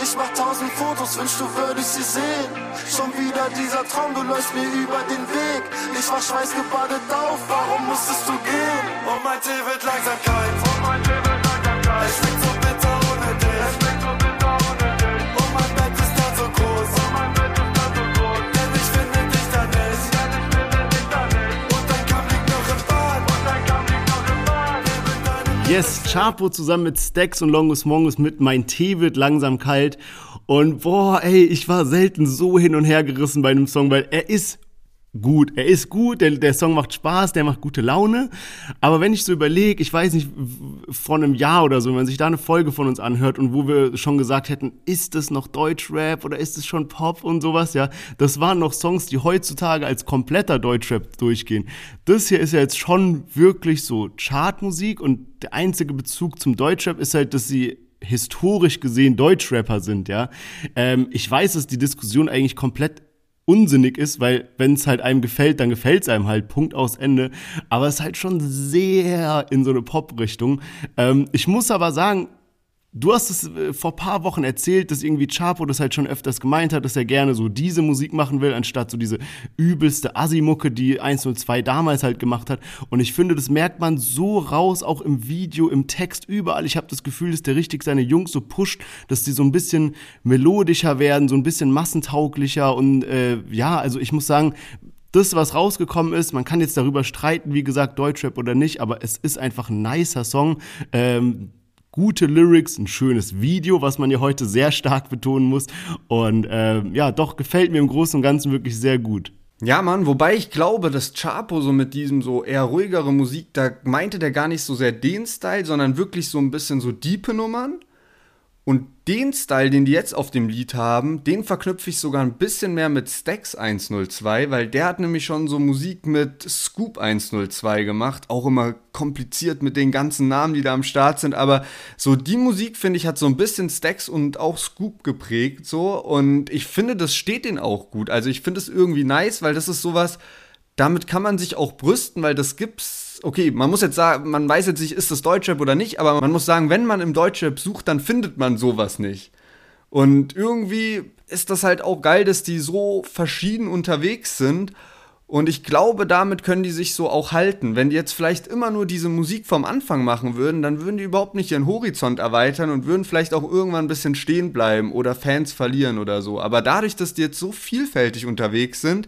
Ich mach tausend Fotos, wünsch du würdest sie sehen. Schon wieder dieser Traum, du läufst mir über den Weg. Ich war schweißgebadet auf, warum musstest du gehen? Und mein Tee wird langsam kalt. Und mein Tee wird langsam kalt. Yes, Chapo zusammen mit Stacks und Longus Mongus mit Mein Tee wird langsam kalt. Und boah, ey, ich war selten so hin und her gerissen bei einem Song, weil er ist gut. Er ist gut, der, der Song macht Spaß, der macht gute Laune. Aber wenn ich so überlege, ich weiß nicht, vor einem Jahr oder so, wenn man sich da eine Folge von uns anhört und wo wir schon gesagt hätten, ist es noch Deutschrap oder ist es schon Pop und sowas, ja, das waren noch Songs, die heutzutage als kompletter Deutschrap durchgehen. Das hier ist ja jetzt schon wirklich so Chartmusik und der einzige Bezug zum Deutschrap ist halt, dass sie historisch gesehen Deutschrapper sind, ja. Ähm, ich weiß, dass die Diskussion eigentlich komplett unsinnig ist, weil wenn es halt einem gefällt, dann gefällt es einem halt, Punkt aus Ende. Aber es ist halt schon sehr in so eine Pop-Richtung. Ähm, ich muss aber sagen, Du hast es äh, vor paar Wochen erzählt, dass irgendwie Chapo das halt schon öfters gemeint hat, dass er gerne so diese Musik machen will, anstatt so diese übelste Assi-Mucke, die 102 damals halt gemacht hat. Und ich finde, das merkt man so raus, auch im Video, im Text, überall. Ich habe das Gefühl, dass der richtig seine Jungs so pusht, dass die so ein bisschen melodischer werden, so ein bisschen massentauglicher. Und äh, ja, also ich muss sagen, das, was rausgekommen ist, man kann jetzt darüber streiten, wie gesagt, Deutschrap oder nicht, aber es ist einfach ein nicer Song. Ähm, gute Lyrics, ein schönes Video, was man ja heute sehr stark betonen muss. Und äh, ja, doch gefällt mir im Großen und Ganzen wirklich sehr gut. Ja, Mann, wobei ich glaube, dass Chapo so mit diesem so eher ruhigere Musik, da meinte der gar nicht so sehr den Style, sondern wirklich so ein bisschen so diepe Nummern. Und den Style, den die jetzt auf dem Lied haben, den verknüpfe ich sogar ein bisschen mehr mit Stax 102, weil der hat nämlich schon so Musik mit Scoop 102 gemacht. Auch immer kompliziert mit den ganzen Namen, die da am Start sind. Aber so die Musik, finde ich, hat so ein bisschen Stax und auch Scoop geprägt. So. Und ich finde, das steht denen auch gut. Also ich finde es irgendwie nice, weil das ist sowas, damit kann man sich auch brüsten, weil das gibt's okay, man muss jetzt sagen, man weiß jetzt nicht, ist das Deutschrap oder nicht, aber man muss sagen, wenn man im Deutschrap sucht, dann findet man sowas nicht. Und irgendwie ist das halt auch geil, dass die so verschieden unterwegs sind. Und ich glaube, damit können die sich so auch halten. Wenn die jetzt vielleicht immer nur diese Musik vom Anfang machen würden, dann würden die überhaupt nicht ihren Horizont erweitern und würden vielleicht auch irgendwann ein bisschen stehen bleiben oder Fans verlieren oder so. Aber dadurch, dass die jetzt so vielfältig unterwegs sind,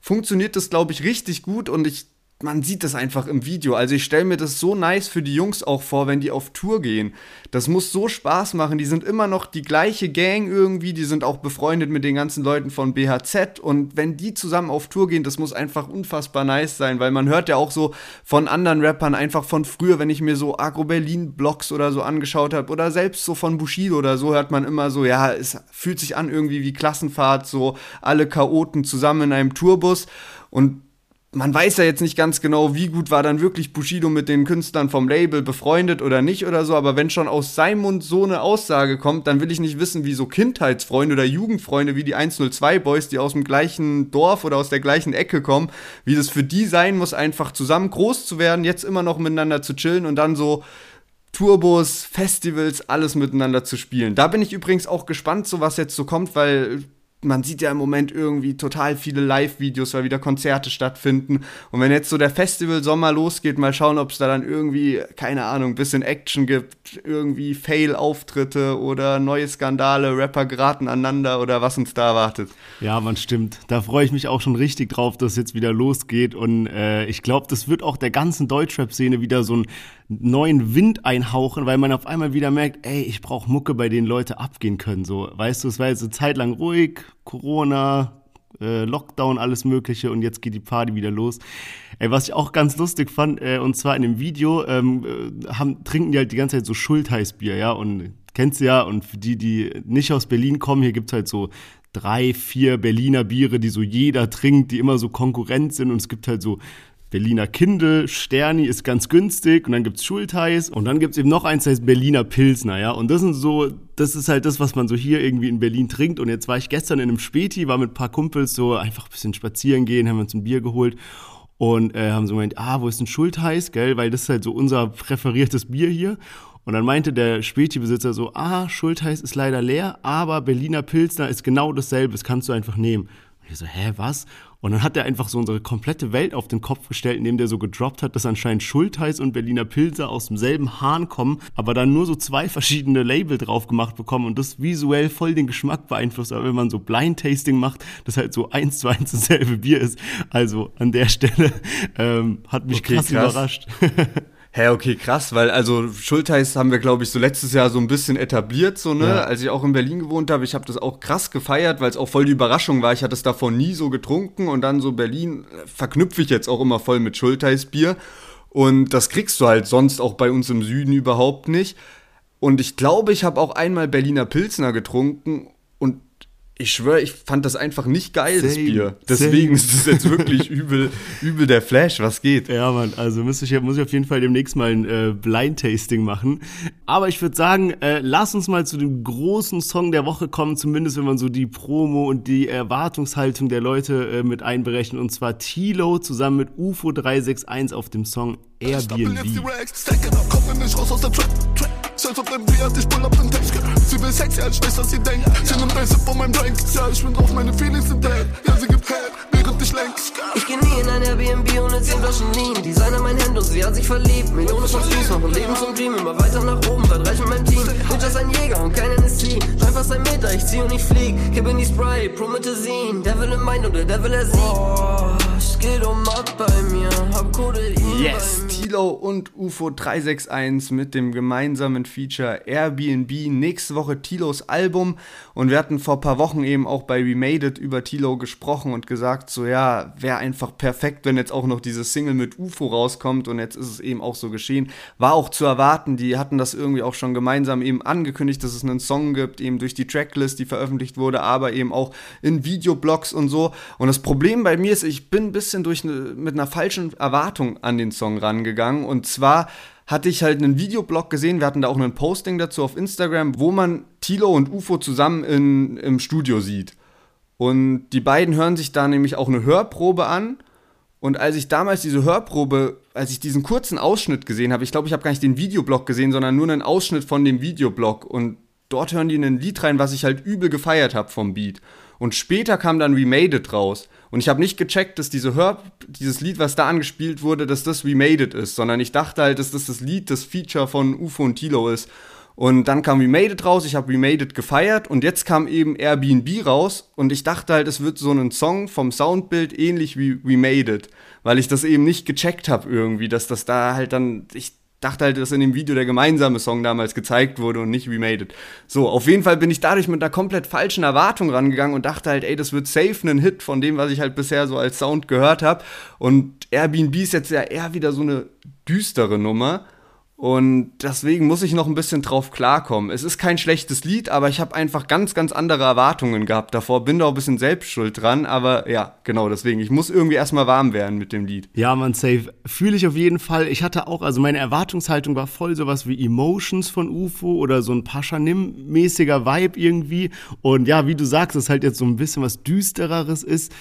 funktioniert das, glaube ich, richtig gut und ich man sieht das einfach im Video. Also ich stelle mir das so nice für die Jungs auch vor, wenn die auf Tour gehen. Das muss so Spaß machen. Die sind immer noch die gleiche Gang irgendwie. Die sind auch befreundet mit den ganzen Leuten von BHZ. Und wenn die zusammen auf Tour gehen, das muss einfach unfassbar nice sein, weil man hört ja auch so von anderen Rappern einfach von früher, wenn ich mir so Agro Berlin Blogs oder so angeschaut habe oder selbst so von Bushido oder so, hört man immer so, ja, es fühlt sich an irgendwie wie Klassenfahrt, so alle Chaoten zusammen in einem Tourbus. Und man weiß ja jetzt nicht ganz genau, wie gut war dann wirklich Bushido mit den Künstlern vom Label befreundet oder nicht oder so, aber wenn schon aus seinem Mund so eine Aussage kommt, dann will ich nicht wissen, wie so Kindheitsfreunde oder Jugendfreunde wie die 102 Boys, die aus dem gleichen Dorf oder aus der gleichen Ecke kommen, wie das für die sein muss, einfach zusammen groß zu werden, jetzt immer noch miteinander zu chillen und dann so Turbos, Festivals, alles miteinander zu spielen. Da bin ich übrigens auch gespannt, so was jetzt so kommt, weil man sieht ja im Moment irgendwie total viele Live-Videos, weil wieder Konzerte stattfinden. Und wenn jetzt so der Festival-Sommer losgeht, mal schauen, ob es da dann irgendwie, keine Ahnung, ein bisschen Action gibt, irgendwie Fail-Auftritte oder neue Skandale, Rapper geraten aneinander oder was uns da erwartet. Ja, man stimmt. Da freue ich mich auch schon richtig drauf, dass es jetzt wieder losgeht. Und äh, ich glaube, das wird auch der ganzen Deutschrap-Szene wieder so ein neuen Wind einhauchen, weil man auf einmal wieder merkt, ey, ich brauche Mucke, bei denen Leute abgehen können. So, weißt du, es war jetzt eine Zeit lang ruhig, Corona, äh, Lockdown, alles Mögliche und jetzt geht die Party wieder los. Ey, was ich auch ganz lustig fand, äh, und zwar in dem Video ähm, äh, haben, trinken die halt die ganze Zeit so Schultheißbier, ja, und kennst du ja, und für die, die nicht aus Berlin kommen, hier gibt's halt so drei, vier Berliner Biere, die so jeder trinkt, die immer so Konkurrent sind und es gibt halt so Berliner Kindle, Sterni ist ganz günstig und dann gibt's Schultheiß und dann gibt's eben noch eins, das heißt Berliner Pilsner, ja. Und das sind so, das ist halt das, was man so hier irgendwie in Berlin trinkt. Und jetzt war ich gestern in einem Späti, war mit ein paar Kumpels so einfach ein bisschen spazieren gehen, haben uns ein Bier geholt und äh, haben so gemeint, ah, wo ist ein Schultheiß, gell? Weil das ist halt so unser präferiertes Bier hier. Und dann meinte der Späti-Besitzer so, ah, Schultheiß ist leider leer, aber Berliner Pilsner ist genau dasselbe, das kannst du einfach nehmen. Und ich so, hä, was? Und dann hat er einfach so unsere komplette Welt auf den Kopf gestellt, indem der so gedroppt hat, dass anscheinend Schultheiß und Berliner Pilzer aus demselben Hahn kommen, aber dann nur so zwei verschiedene Label drauf gemacht bekommen und das visuell voll den Geschmack beeinflusst. Aber wenn man so Blind Tasting macht, das halt so eins zu eins dasselbe Bier ist. Also an der Stelle ähm, hat mich okay, krass, krass überrascht. Hä, okay, krass, weil also Schultheiß haben wir, glaube ich, so letztes Jahr so ein bisschen etabliert, so, ne? Ja. Als ich auch in Berlin gewohnt habe, ich habe das auch krass gefeiert, weil es auch voll die Überraschung war. Ich hatte es davor nie so getrunken und dann so Berlin äh, verknüpfe ich jetzt auch immer voll mit Schultheiß Bier. Und das kriegst du halt sonst auch bei uns im Süden überhaupt nicht. Und ich glaube, ich habe auch einmal Berliner Pilzner getrunken ich schwöre, ich fand das einfach nicht geil, same, das Bier. Deswegen same. ist es jetzt wirklich übel, übel der Flash, was geht. Ja, Mann, also muss ich, muss ich auf jeden Fall demnächst mal ein äh, Blind-Tasting machen. Aber ich würde sagen, äh, lass uns mal zu dem großen Song der Woche kommen, zumindest wenn man so die Promo und die Erwartungshaltung der Leute äh, mit einberechnet. Und zwar Tilo zusammen mit UFO 361 auf dem Song Airbnb. Ich Sie will sexy, als ich weiß, was sie denkt. Sie nimmt Sip von meinem Drink. Ja, ich bin drauf, meine Feelings sind dead. Ja, sie gibt Head, während ich lenk. Ich geh nie in ein Airbnb ohne 10 Flaschen Lean. Designer mein Hand und sie hat sich verliebt. Millionen von Streams machen Leben zum Dream. Immer weiter nach oben, weit reich mit meinem Team. Ninja ist ein Jäger und kein NSC. Schein fast ein Meter, ich zieh und ich flieg. Kippe in die Spray, Promethazine. Devil in Mind und der Devil er sieht. Oh, es geht um ab bei mir. Hab Code Yes, Tilo und UFO 361 mit dem gemeinsamen Feature Airbnb. Nächste Woche Tilos Album. Und wir hatten vor ein paar Wochen eben auch bei We Made It über Tilo gesprochen und gesagt, so ja, wäre einfach perfekt, wenn jetzt auch noch dieses Single mit UFO rauskommt. Und jetzt ist es eben auch so geschehen. War auch zu erwarten. Die hatten das irgendwie auch schon gemeinsam eben angekündigt, dass es einen Song gibt, eben durch die Tracklist, die veröffentlicht wurde, aber eben auch in Videoblogs und so. Und das Problem bei mir ist, ich bin ein bisschen durch ne, mit einer falschen Erwartung an den Song rangegangen. Und zwar hatte ich halt einen Videoblog gesehen, wir hatten da auch ein Posting dazu auf Instagram, wo man Tilo und UFO zusammen in, im Studio sieht. Und die beiden hören sich da nämlich auch eine Hörprobe an. Und als ich damals diese Hörprobe, als ich diesen kurzen Ausschnitt gesehen habe, ich glaube, ich habe gar nicht den Videoblog gesehen, sondern nur einen Ausschnitt von dem Videoblog. Und dort hören die in ein Lied rein, was ich halt übel gefeiert habe vom Beat. Und später kam dann We Made It raus. Und ich habe nicht gecheckt, dass diese Hör dieses Lied, was da angespielt wurde, dass das We Made It ist, sondern ich dachte halt, dass das das Lied, das Feature von UFO und Tilo ist. Und dann kam We Made It raus, ich habe We Made It gefeiert und jetzt kam eben Airbnb raus und ich dachte halt, es wird so ein Song vom Soundbild ähnlich wie We Made It, weil ich das eben nicht gecheckt habe irgendwie, dass das da halt dann, ich dachte halt, dass in dem Video der gemeinsame Song damals gezeigt wurde und nicht Remade It. So, auf jeden Fall bin ich dadurch mit einer komplett falschen Erwartung rangegangen und dachte halt, ey, das wird safe ein Hit von dem, was ich halt bisher so als Sound gehört habe. Und Airbnb ist jetzt ja eher wieder so eine düstere Nummer. Und deswegen muss ich noch ein bisschen drauf klarkommen. Es ist kein schlechtes Lied, aber ich habe einfach ganz, ganz andere Erwartungen gehabt davor. Bin da auch ein bisschen selbst schuld dran, aber ja, genau deswegen. Ich muss irgendwie erstmal warm werden mit dem Lied. Ja, man, safe. Fühle ich auf jeden Fall. Ich hatte auch, also meine Erwartungshaltung war voll sowas wie Emotions von UFO oder so ein Paschanim-mäßiger Vibe irgendwie. Und ja, wie du sagst, es halt jetzt so ein bisschen was Düstereres ist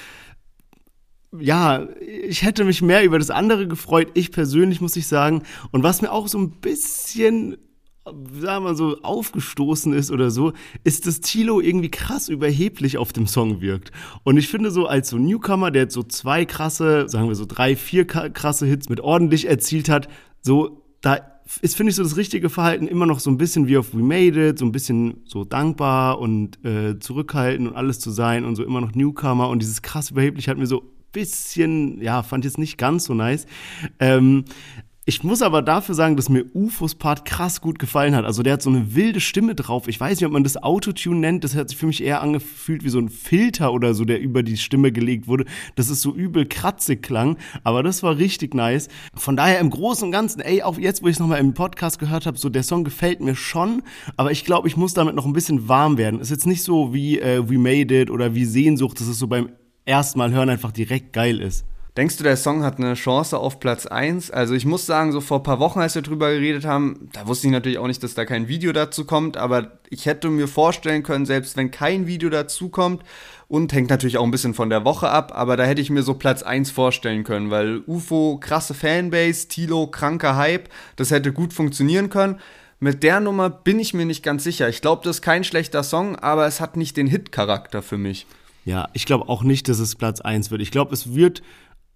ja, ich hätte mich mehr über das andere gefreut, ich persönlich muss ich sagen. Und was mir auch so ein bisschen, sagen wir so, aufgestoßen ist oder so, ist, dass Tilo irgendwie krass überheblich auf dem Song wirkt. Und ich finde so als so Newcomer, der jetzt so zwei krasse, sagen wir so drei, vier krasse Hits mit ordentlich erzielt hat, so, da ist, finde ich, so das richtige Verhalten immer noch so ein bisschen wie auf We Made It, so ein bisschen so dankbar und äh, zurückhaltend und alles zu sein und so immer noch Newcomer und dieses krass überheblich hat mir so bisschen, ja, fand ich jetzt nicht ganz so nice. Ähm, ich muss aber dafür sagen, dass mir UFOs Part krass gut gefallen hat. Also der hat so eine wilde Stimme drauf. Ich weiß nicht, ob man das Autotune nennt. Das hat sich für mich eher angefühlt wie so ein Filter oder so, der über die Stimme gelegt wurde. Das ist so übel kratzig klang. Aber das war richtig nice. Von daher im Großen und Ganzen, ey, auch jetzt, wo ich es nochmal im Podcast gehört habe, so der Song gefällt mir schon. Aber ich glaube, ich muss damit noch ein bisschen warm werden. Ist jetzt nicht so wie äh, We Made It oder wie Sehnsucht. Das ist so beim erstmal hören einfach direkt geil ist. Denkst du, der Song hat eine Chance auf Platz 1? Also ich muss sagen, so vor ein paar Wochen, als wir drüber geredet haben, da wusste ich natürlich auch nicht, dass da kein Video dazu kommt, aber ich hätte mir vorstellen können, selbst wenn kein Video dazu kommt, und hängt natürlich auch ein bisschen von der Woche ab, aber da hätte ich mir so Platz 1 vorstellen können, weil UFO, krasse Fanbase, Tilo, kranker Hype, das hätte gut funktionieren können. Mit der Nummer bin ich mir nicht ganz sicher. Ich glaube, das ist kein schlechter Song, aber es hat nicht den Hit-Charakter für mich. Ja, ich glaube auch nicht, dass es Platz 1 wird. Ich glaube, es wird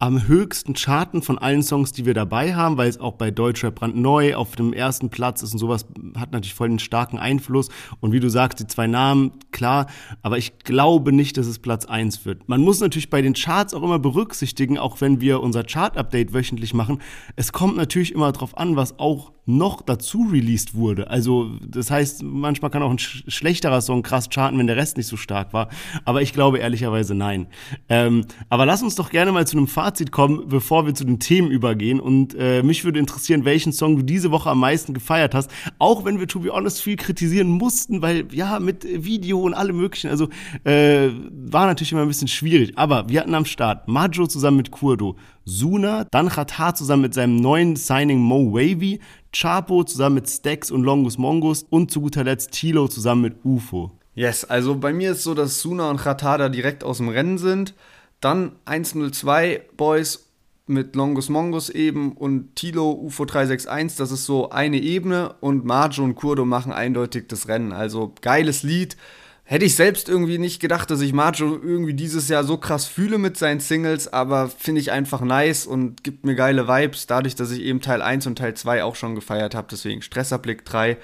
am höchsten Charten von allen Songs, die wir dabei haben, weil es auch bei Deutschrap brandneu auf dem ersten Platz ist und sowas hat natürlich voll einen starken Einfluss. Und wie du sagst, die zwei Namen, klar, aber ich glaube nicht, dass es Platz eins wird. Man muss natürlich bei den Charts auch immer berücksichtigen, auch wenn wir unser Chart-Update wöchentlich machen, es kommt natürlich immer darauf an, was auch noch dazu released wurde. Also das heißt, manchmal kann auch ein sch schlechterer Song krass charten, wenn der Rest nicht so stark war. Aber ich glaube ehrlicherweise nein. Ähm, aber lass uns doch gerne mal zu einem Fazit kommen, bevor wir zu den Themen übergehen. Und äh, mich würde interessieren, welchen Song du diese Woche am meisten gefeiert hast. Auch wenn wir, to be honest, viel kritisieren mussten, weil ja, mit Video und allem möglichen, also äh, war natürlich immer ein bisschen schwierig. Aber wir hatten am Start Majo zusammen mit Kurdo, Suna, dann Khatar zusammen mit seinem neuen Signing Mo Wavy, Chapo zusammen mit Stax und Longus Mongus und zu guter Letzt Tilo zusammen mit UFO. Yes, also bei mir ist so, dass Suna und Khatar da direkt aus dem Rennen sind. Dann 102 Boys mit Longus Mongus eben und Tilo UFO 361, das ist so eine Ebene und Marjo und Kurdo machen eindeutig das Rennen. Also geiles Lied, Hätte ich selbst irgendwie nicht gedacht, dass ich Macho irgendwie dieses Jahr so krass fühle mit seinen Singles, aber finde ich einfach nice und gibt mir geile Vibes, dadurch, dass ich eben Teil 1 und Teil 2 auch schon gefeiert habe. Deswegen Stresserblick 3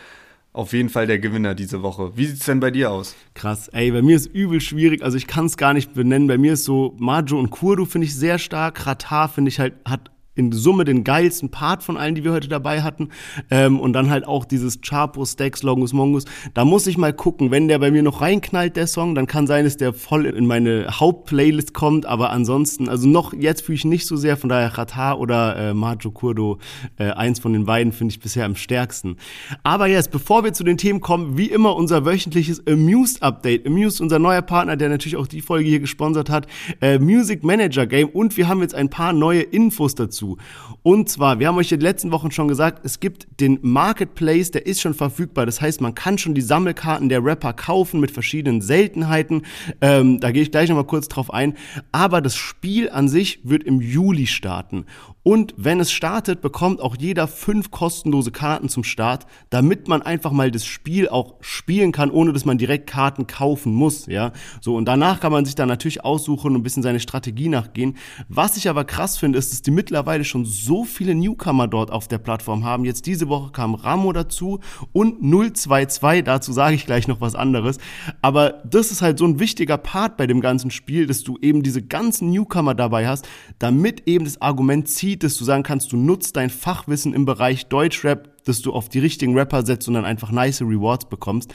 auf jeden Fall der Gewinner diese Woche. Wie sieht's denn bei dir aus? Krass, ey, bei mir ist übel schwierig, also ich kann es gar nicht benennen. Bei mir ist so Majo und Kurdu finde ich sehr stark, Ratar finde ich halt hat in Summe den geilsten Part von allen, die wir heute dabei hatten. Ähm, und dann halt auch dieses Chapo, Stacks, Longus, Mongus. Da muss ich mal gucken, wenn der bei mir noch reinknallt, der Song, dann kann sein, dass der voll in meine Hauptplaylist kommt. Aber ansonsten, also noch jetzt fühle ich nicht so sehr. Von daher Rata oder äh, Majo Kurdo, äh, eins von den beiden finde ich bisher am stärksten. Aber jetzt, bevor wir zu den Themen kommen, wie immer unser wöchentliches Amused Update. Amused, unser neuer Partner, der natürlich auch die Folge hier gesponsert hat. Äh, Music Manager Game. Und wir haben jetzt ein paar neue Infos dazu. Und zwar, wir haben euch in den letzten Wochen schon gesagt, es gibt den Marketplace, der ist schon verfügbar. Das heißt, man kann schon die Sammelkarten der Rapper kaufen mit verschiedenen Seltenheiten. Ähm, da gehe ich gleich nochmal kurz drauf ein. Aber das Spiel an sich wird im Juli starten. Und wenn es startet, bekommt auch jeder fünf kostenlose Karten zum Start, damit man einfach mal das Spiel auch spielen kann, ohne dass man direkt Karten kaufen muss, ja. So, und danach kann man sich dann natürlich aussuchen und ein bisschen seine Strategie nachgehen. Was ich aber krass finde, ist, dass die mittlerweile schon so viele Newcomer dort auf der Plattform haben. Jetzt diese Woche kam Ramo dazu und 022, dazu sage ich gleich noch was anderes. Aber das ist halt so ein wichtiger Part bei dem ganzen Spiel, dass du eben diese ganzen Newcomer dabei hast, damit eben das Argument zieht, Sheet, dass du sagen kannst, du nutzt dein Fachwissen im Bereich Deutschrap, dass du auf die richtigen Rapper setzt und dann einfach nice Rewards bekommst.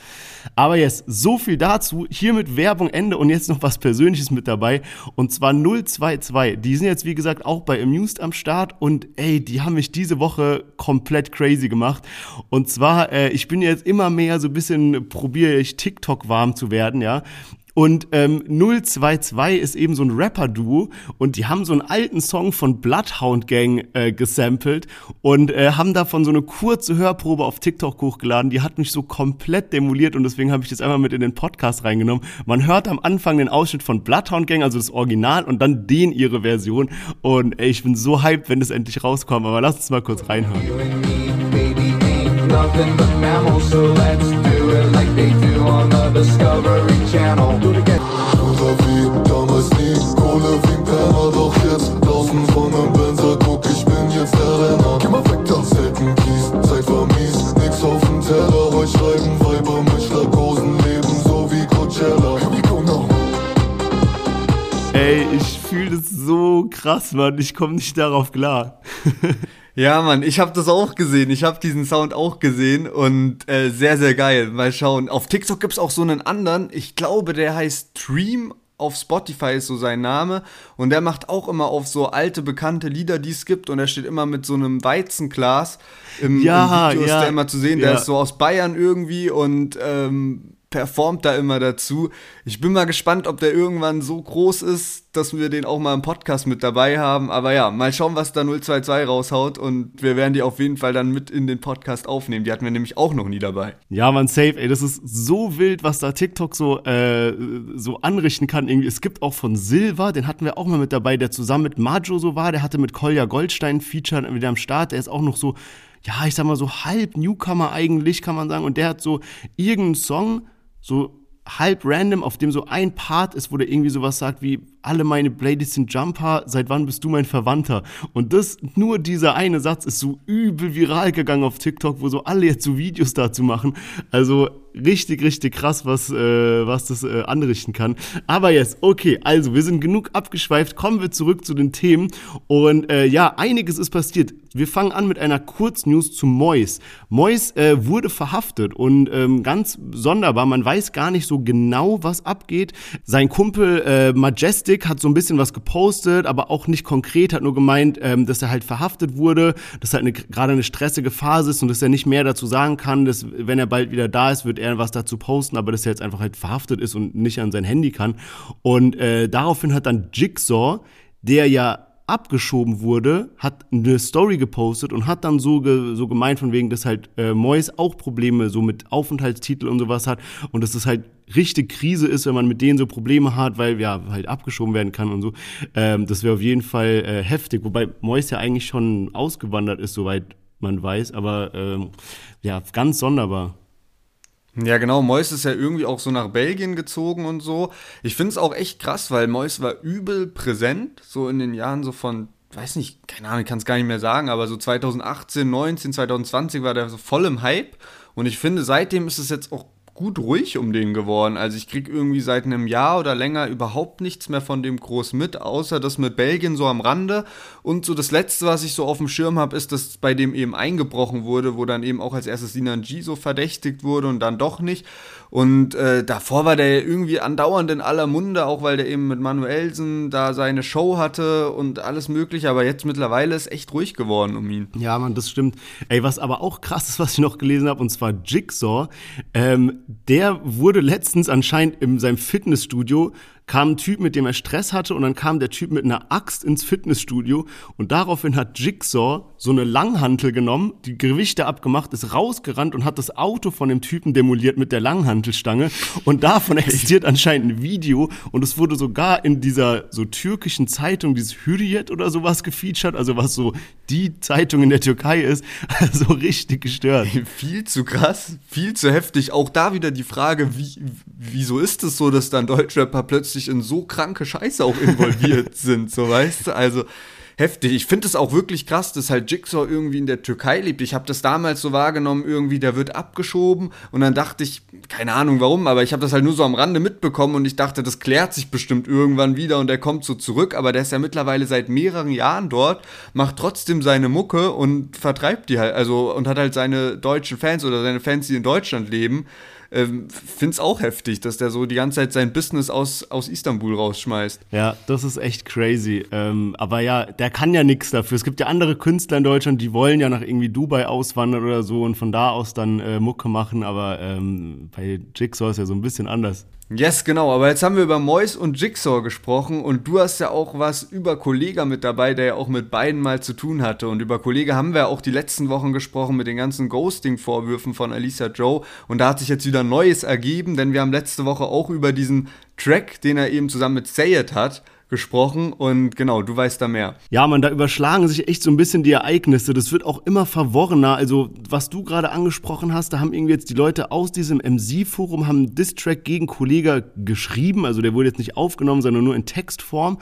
Aber jetzt so viel dazu. Hiermit Werbung Ende und jetzt noch was Persönliches mit dabei. Und zwar 022. Die sind jetzt, wie gesagt, auch bei Amused am Start und ey, die haben mich diese Woche komplett crazy gemacht. Und zwar, äh, ich bin jetzt immer mehr so ein bisschen, probiere ich TikTok warm zu werden, ja. Und ähm, 022 ist eben so ein Rapper-Duo und die haben so einen alten Song von Bloodhound Gang äh, gesampelt und äh, haben davon so eine kurze Hörprobe auf TikTok hochgeladen. Die hat mich so komplett demoliert und deswegen habe ich das einfach mit in den Podcast reingenommen. Man hört am Anfang den Ausschnitt von Bloodhound Gang, also das Original, und dann den ihre Version. Und ey, ich bin so hyped, wenn das endlich rauskommt. Aber lass uns mal kurz reinhören. On the Discovery Channel. Do it again. damals nie, Kohle wie ein Penner, doch jetzt draußen von nem Benzer, guck, ich bin jetzt der Renner. Geh mal weg da. Selten Kies, Zeit vermies, nix auf dem Teller, heute schreiben Weiber mit Schlaghosen, leben so wie Coachella. Here we go now. Ey, ich fühle das so krass, Mann, ich komme nicht darauf klar. Ja, Mann, ich habe das auch gesehen. Ich habe diesen Sound auch gesehen und äh, sehr, sehr geil. Mal schauen. Auf TikTok gibt's auch so einen anderen. Ich glaube, der heißt Dream. Auf Spotify ist so sein Name. Und der macht auch immer auf so alte, bekannte Lieder, die es gibt. Und er steht immer mit so einem Weizenglas im, ja, im Video, ja, ist der immer zu sehen. Ja. Der ist so aus Bayern irgendwie und ähm, performt da immer dazu. Ich bin mal gespannt, ob der irgendwann so groß ist, dass wir den auch mal im Podcast mit dabei haben. Aber ja, mal schauen, was da 022 raushaut. Und wir werden die auf jeden Fall dann mit in den Podcast aufnehmen. Die hatten wir nämlich auch noch nie dabei. Ja, man, safe, ey. Das ist so wild, was da TikTok so, äh, so anrichten kann. Irgendwie. Es gibt auch von Silva, den hatten wir auch mal mit dabei, der zusammen mit Majo so war. Der hatte mit Kolja Goldstein Feature wieder am Start. Der ist auch noch so ja, ich sag mal so halb Newcomer eigentlich, kann man sagen. Und der hat so irgendeinen Song so halb random, auf dem so ein Part ist, wo der irgendwie sowas sagt wie alle meine Playlists sind Jumper, seit wann bist du mein Verwandter? Und das, nur dieser eine Satz ist so übel viral gegangen auf TikTok, wo so alle jetzt so Videos dazu machen. Also richtig, richtig krass, was, äh, was das äh, anrichten kann. Aber jetzt, okay, also wir sind genug abgeschweift, kommen wir zurück zu den Themen. Und äh, ja, einiges ist passiert. Wir fangen an mit einer Kurznews zu Mois. Mois äh, wurde verhaftet und ähm, ganz sonderbar, man weiß gar nicht so genau, was abgeht. Sein Kumpel äh, Majestic hat so ein bisschen was gepostet, aber auch nicht konkret, hat nur gemeint, ähm, dass er halt verhaftet wurde, dass halt gerade eine stressige Phase ist und dass er nicht mehr dazu sagen kann, dass wenn er bald wieder da ist, wird er was dazu posten, aber dass er jetzt einfach halt verhaftet ist und nicht an sein Handy kann. Und äh, daraufhin hat dann Jigsaw, der ja abgeschoben wurde, hat eine Story gepostet und hat dann so, ge, so gemeint von wegen, dass halt äh, Mois auch Probleme so mit Aufenthaltstitel und sowas hat und dass es halt richtig Krise ist, wenn man mit denen so Probleme hat, weil ja halt abgeschoben werden kann und so. Ähm, das wäre auf jeden Fall äh, heftig, wobei Mois ja eigentlich schon ausgewandert ist, soweit man weiß, aber ähm, ja, ganz sonderbar. Ja, genau. Mois ist ja irgendwie auch so nach Belgien gezogen und so. Ich finde es auch echt krass, weil Mois war übel präsent, so in den Jahren so von, weiß nicht, keine Ahnung, ich kann es gar nicht mehr sagen, aber so 2018, 19, 2020 war der so voll im Hype. Und ich finde, seitdem ist es jetzt auch gut ruhig um den geworden. Also ich kriege irgendwie seit einem Jahr oder länger überhaupt nichts mehr von dem groß mit, außer das mit Belgien so am Rande. Und so das Letzte, was ich so auf dem Schirm habe, ist, dass bei dem eben eingebrochen wurde, wo dann eben auch als erstes Sinan G so verdächtigt wurde und dann doch nicht. Und äh, davor war der irgendwie andauernd in aller Munde, auch weil der eben mit Manuelsen da seine Show hatte und alles mögliche. Aber jetzt mittlerweile ist echt ruhig geworden um ihn. Ja, man, das stimmt. Ey, was aber auch krass ist, was ich noch gelesen habe, und zwar Jigsaw, ähm, der wurde letztens anscheinend in seinem Fitnessstudio kam ein Typ, mit dem er Stress hatte und dann kam der Typ mit einer Axt ins Fitnessstudio und daraufhin hat Jigsaw so eine Langhantel genommen, die Gewichte abgemacht, ist rausgerannt und hat das Auto von dem Typen demoliert mit der Langhantelstange und davon existiert anscheinend ein Video und es wurde sogar in dieser so türkischen Zeitung, dieses Hürriyet oder sowas gefeatured, also was so die Zeitung in der Türkei ist, also richtig gestört. Viel zu krass, viel zu heftig. Auch da wieder die Frage, wie, wieso ist es so, dass dann Deutschrapper plötzlich plötzlich in so kranke Scheiße auch involviert sind, so weißt du? Also heftig. Ich finde es auch wirklich krass, dass halt Jigsaw irgendwie in der Türkei lebt. Ich habe das damals so wahrgenommen, irgendwie, der wird abgeschoben und dann dachte ich, keine Ahnung warum, aber ich habe das halt nur so am Rande mitbekommen und ich dachte, das klärt sich bestimmt irgendwann wieder und der kommt so zurück, aber der ist ja mittlerweile seit mehreren Jahren dort, macht trotzdem seine Mucke und vertreibt die halt, also und hat halt seine deutschen Fans oder seine Fans, die in Deutschland leben ähm, finde es auch heftig, dass der so die ganze Zeit sein Business aus, aus Istanbul rausschmeißt. Ja, das ist echt crazy. Ähm, aber ja, der kann ja nichts dafür. Es gibt ja andere Künstler in Deutschland, die wollen ja nach irgendwie Dubai auswandern oder so und von da aus dann äh, Mucke machen, aber ähm, bei Jigsaw ist ja so ein bisschen anders. Yes, genau. Aber jetzt haben wir über Mois und Jigsaw gesprochen und du hast ja auch was über Kollega mit dabei, der ja auch mit beiden mal zu tun hatte. Und über Kollege haben wir auch die letzten Wochen gesprochen mit den ganzen Ghosting-Vorwürfen von Alicia Joe. Und da hat sich jetzt wieder Neues ergeben, denn wir haben letzte Woche auch über diesen Track, den er eben zusammen mit Sayed hat, gesprochen und genau, du weißt da mehr. Ja, man, da überschlagen sich echt so ein bisschen die Ereignisse. Das wird auch immer verworrener. Also, was du gerade angesprochen hast, da haben irgendwie jetzt die Leute aus diesem MC-Forum haben einen Distrack gegen Kollega geschrieben. Also, der wurde jetzt nicht aufgenommen, sondern nur in Textform.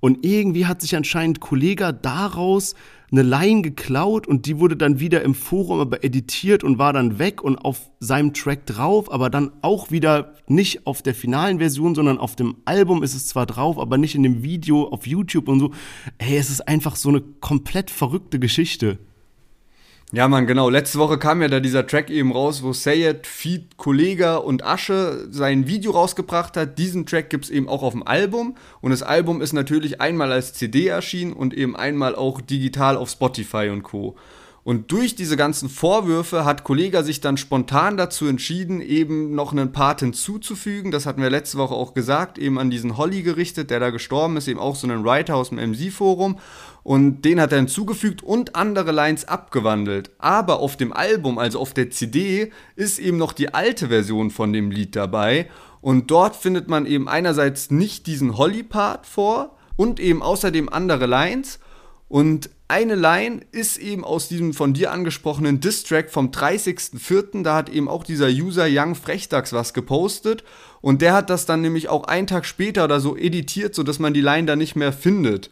Und irgendwie hat sich anscheinend Kollega daraus eine Line geklaut und die wurde dann wieder im Forum aber editiert und war dann weg und auf seinem Track drauf, aber dann auch wieder nicht auf der finalen Version, sondern auf dem Album ist es zwar drauf, aber nicht in dem Video auf YouTube und so. Hey, es ist einfach so eine komplett verrückte Geschichte. Ja, Mann, genau. Letzte Woche kam ja da dieser Track eben raus, wo Sayed, Feed, Kollega und Asche sein Video rausgebracht hat. Diesen Track gibt es eben auch auf dem Album. Und das Album ist natürlich einmal als CD erschienen und eben einmal auch digital auf Spotify und Co. Und durch diese ganzen Vorwürfe hat Kollega sich dann spontan dazu entschieden, eben noch einen Part hinzuzufügen. Das hatten wir letzte Woche auch gesagt, eben an diesen Holly gerichtet, der da gestorben ist, eben auch so einen Writer aus dem MC-Forum. Und den hat er hinzugefügt und andere Lines abgewandelt. Aber auf dem Album, also auf der CD, ist eben noch die alte Version von dem Lied dabei. Und dort findet man eben einerseits nicht diesen Holly-Part vor und eben außerdem andere Lines. Und eine Line ist eben aus diesem von dir angesprochenen Distrack vom 30.04. Da hat eben auch dieser User Young Frechdachs was gepostet. Und der hat das dann nämlich auch einen Tag später oder so editiert, sodass man die Line da nicht mehr findet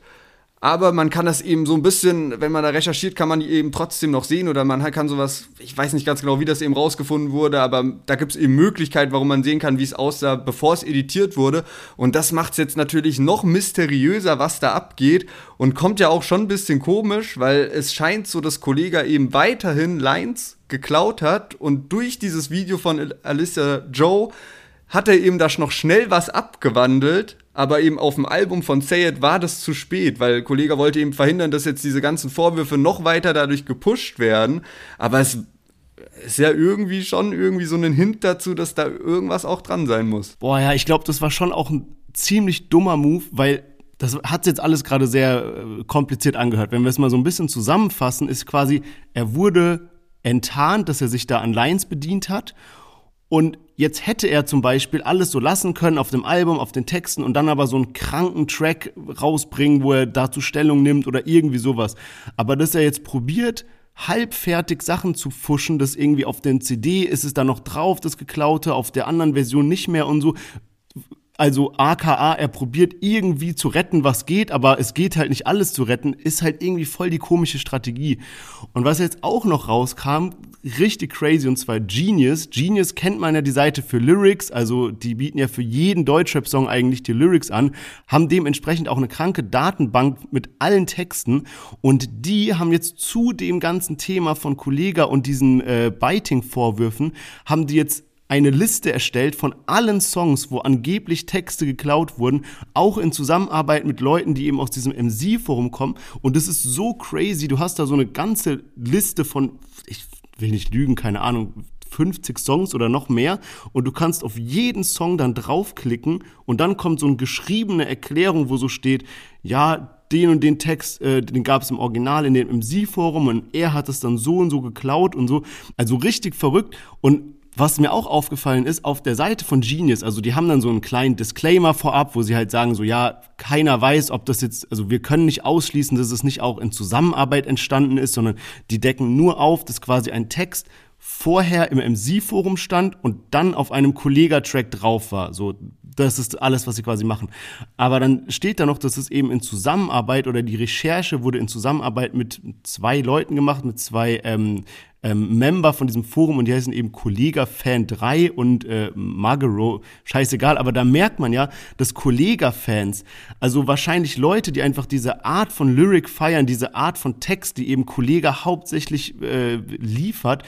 aber man kann das eben so ein bisschen, wenn man da recherchiert, kann man die eben trotzdem noch sehen oder man kann sowas, ich weiß nicht ganz genau, wie das eben rausgefunden wurde, aber da gibt es eben Möglichkeiten, warum man sehen kann, wie es aussah, bevor es editiert wurde. Und das macht es jetzt natürlich noch mysteriöser, was da abgeht. Und kommt ja auch schon ein bisschen komisch, weil es scheint so, dass Kollega eben weiterhin Lines geklaut hat. Und durch dieses Video von Alicia Joe hat er eben da noch schnell was abgewandelt, aber eben auf dem Album von Say It war das zu spät, weil Kollege wollte eben verhindern, dass jetzt diese ganzen Vorwürfe noch weiter dadurch gepusht werden. Aber es ist ja irgendwie schon irgendwie so ein Hint dazu, dass da irgendwas auch dran sein muss. Boah, ja, ich glaube, das war schon auch ein ziemlich dummer Move, weil das hat jetzt alles gerade sehr äh, kompliziert angehört. Wenn wir es mal so ein bisschen zusammenfassen, ist quasi, er wurde enttarnt, dass er sich da an Lines bedient hat und jetzt hätte er zum Beispiel alles so lassen können auf dem Album, auf den Texten und dann aber so einen kranken Track rausbringen, wo er dazu Stellung nimmt oder irgendwie sowas. Aber dass er jetzt probiert, halbfertig Sachen zu fuschen, das irgendwie auf den CD ist es da noch drauf, das geklaute, auf der anderen Version nicht mehr und so. Also aka, er probiert irgendwie zu retten, was geht, aber es geht halt nicht alles zu retten, ist halt irgendwie voll die komische Strategie. Und was jetzt auch noch rauskam, richtig crazy, und zwar Genius. Genius kennt man ja die Seite für Lyrics, also die bieten ja für jeden Deutschrap-Song eigentlich die Lyrics an, haben dementsprechend auch eine kranke Datenbank mit allen Texten und die haben jetzt zu dem ganzen Thema von Kollega und diesen äh, Biting-Vorwürfen, haben die jetzt eine Liste erstellt von allen Songs, wo angeblich Texte geklaut wurden, auch in Zusammenarbeit mit Leuten, die eben aus diesem MC-Forum kommen. Und das ist so crazy. Du hast da so eine ganze Liste von, ich will nicht lügen, keine Ahnung, 50 Songs oder noch mehr und du kannst auf jeden Song dann draufklicken und dann kommt so eine geschriebene Erklärung, wo so steht, ja, den und den Text, äh, den gab es im Original in dem MC-Forum und er hat es dann so und so geklaut und so. Also richtig verrückt und was mir auch aufgefallen ist, auf der Seite von Genius, also die haben dann so einen kleinen Disclaimer vorab, wo sie halt sagen, so ja, keiner weiß, ob das jetzt, also wir können nicht ausschließen, dass es nicht auch in Zusammenarbeit entstanden ist, sondern die decken nur auf, dass quasi ein Text vorher im MC-Forum stand und dann auf einem Kollega-Track drauf war. So, das ist alles, was sie quasi machen. Aber dann steht da noch, dass es eben in Zusammenarbeit oder die Recherche wurde in Zusammenarbeit mit zwei Leuten gemacht, mit zwei ähm, ähm, Member von diesem Forum und die heißen eben Kollega Fan 3 und äh, Magaro, scheißegal, aber da merkt man ja, dass Kollega-Fans, also wahrscheinlich Leute, die einfach diese Art von Lyric feiern, diese Art von Text, die eben Kollega hauptsächlich äh, liefert,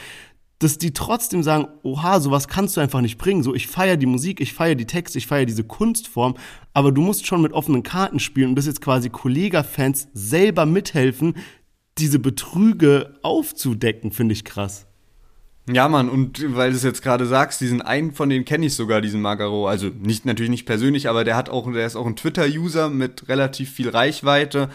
dass die trotzdem sagen, oha, sowas kannst du einfach nicht bringen. So, ich feiere die Musik, ich feiere die Texte, ich feiere diese Kunstform, aber du musst schon mit offenen Karten spielen und dass jetzt quasi Kollega-Fans selber mithelfen, diese Betrüge aufzudecken, finde ich krass. Ja, Mann, und weil du es jetzt gerade sagst, diesen einen von denen kenne ich sogar, diesen Magaro. Also nicht natürlich nicht persönlich, aber der hat auch, der ist auch ein Twitter-User mit relativ viel Reichweite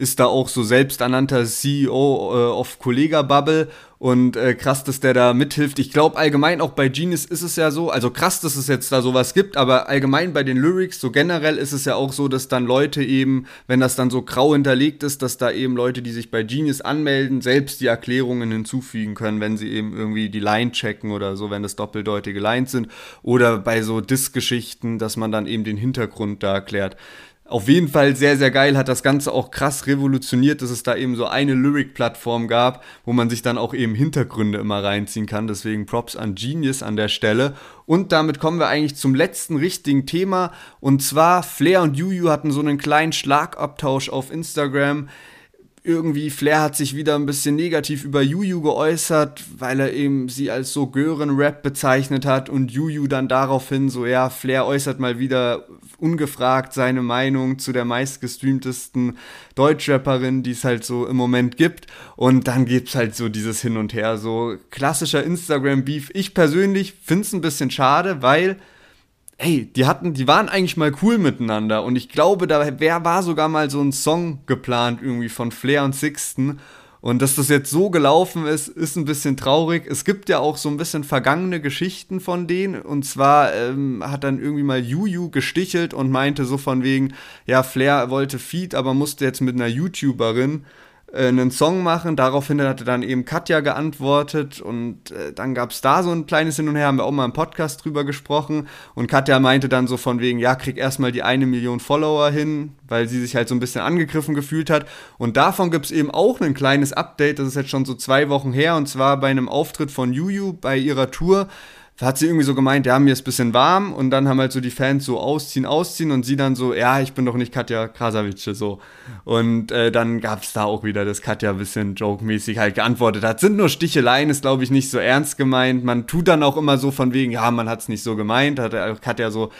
ist da auch so selbsternannter CEO äh, of Kollega Bubble und äh, krass, dass der da mithilft. Ich glaube allgemein auch bei Genius ist es ja so, also krass, dass es jetzt da sowas gibt, aber allgemein bei den Lyrics, so generell ist es ja auch so, dass dann Leute eben, wenn das dann so grau hinterlegt ist, dass da eben Leute, die sich bei Genius anmelden, selbst die Erklärungen hinzufügen können, wenn sie eben irgendwie die Line checken oder so, wenn das doppeldeutige Lines sind. Oder bei so Disk-Geschichten, dass man dann eben den Hintergrund da erklärt auf jeden Fall sehr, sehr geil, hat das Ganze auch krass revolutioniert, dass es da eben so eine Lyric-Plattform gab, wo man sich dann auch eben Hintergründe immer reinziehen kann. Deswegen Props an Genius an der Stelle. Und damit kommen wir eigentlich zum letzten richtigen Thema. Und zwar Flair und Juju hatten so einen kleinen Schlagabtausch auf Instagram irgendwie Flair hat sich wieder ein bisschen negativ über Juju geäußert, weil er eben sie als so Gören-Rap bezeichnet hat und Juju dann daraufhin so, ja, Flair äußert mal wieder ungefragt seine Meinung zu der meistgestreamtesten Deutschrapperin, die es halt so im Moment gibt und dann gibt's halt so dieses Hin und Her, so klassischer Instagram-Beef. Ich persönlich find's ein bisschen schade, weil ey, die hatten, die waren eigentlich mal cool miteinander und ich glaube, da wär, war sogar mal so ein Song geplant irgendwie von Flair und Sixten und dass das jetzt so gelaufen ist, ist ein bisschen traurig. Es gibt ja auch so ein bisschen vergangene Geschichten von denen. Und zwar ähm, hat dann irgendwie mal Juju gestichelt und meinte so von wegen, ja, Flair wollte Feed, aber musste jetzt mit einer YouTuberin einen Song machen. Daraufhin hatte dann eben Katja geantwortet und äh, dann gab es da so ein kleines Hin und Her, haben wir auch mal im Podcast drüber gesprochen. Und Katja meinte dann so von wegen, ja, krieg erstmal die eine Million Follower hin, weil sie sich halt so ein bisschen angegriffen gefühlt hat. Und davon gibt es eben auch ein kleines Update, das ist jetzt schon so zwei Wochen her. Und zwar bei einem Auftritt von Juju bei ihrer Tour hat sie irgendwie so gemeint, ja, mir ist ein bisschen warm und dann haben halt so die Fans so ausziehen, ausziehen und sie dann so, ja, ich bin doch nicht Katja Krasavice so. Und äh, dann gab es da auch wieder, dass Katja ein bisschen joke-mäßig halt geantwortet hat. Sind nur Sticheleien, ist glaube ich nicht so ernst gemeint. Man tut dann auch immer so von wegen, ja, man hat es nicht so gemeint, hat Katja so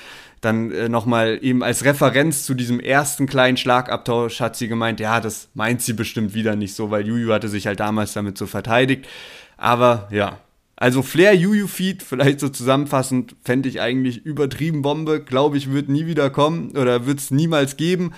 dann äh, nochmal eben als Referenz zu diesem ersten kleinen Schlagabtausch hat sie gemeint, ja, das meint sie bestimmt wieder nicht so, weil Juju hatte sich halt damals damit so verteidigt. Aber ja, also Flair Juju Feed, vielleicht so zusammenfassend, fände ich eigentlich übertrieben Bombe. Glaube ich, wird nie wieder kommen oder wird es niemals geben.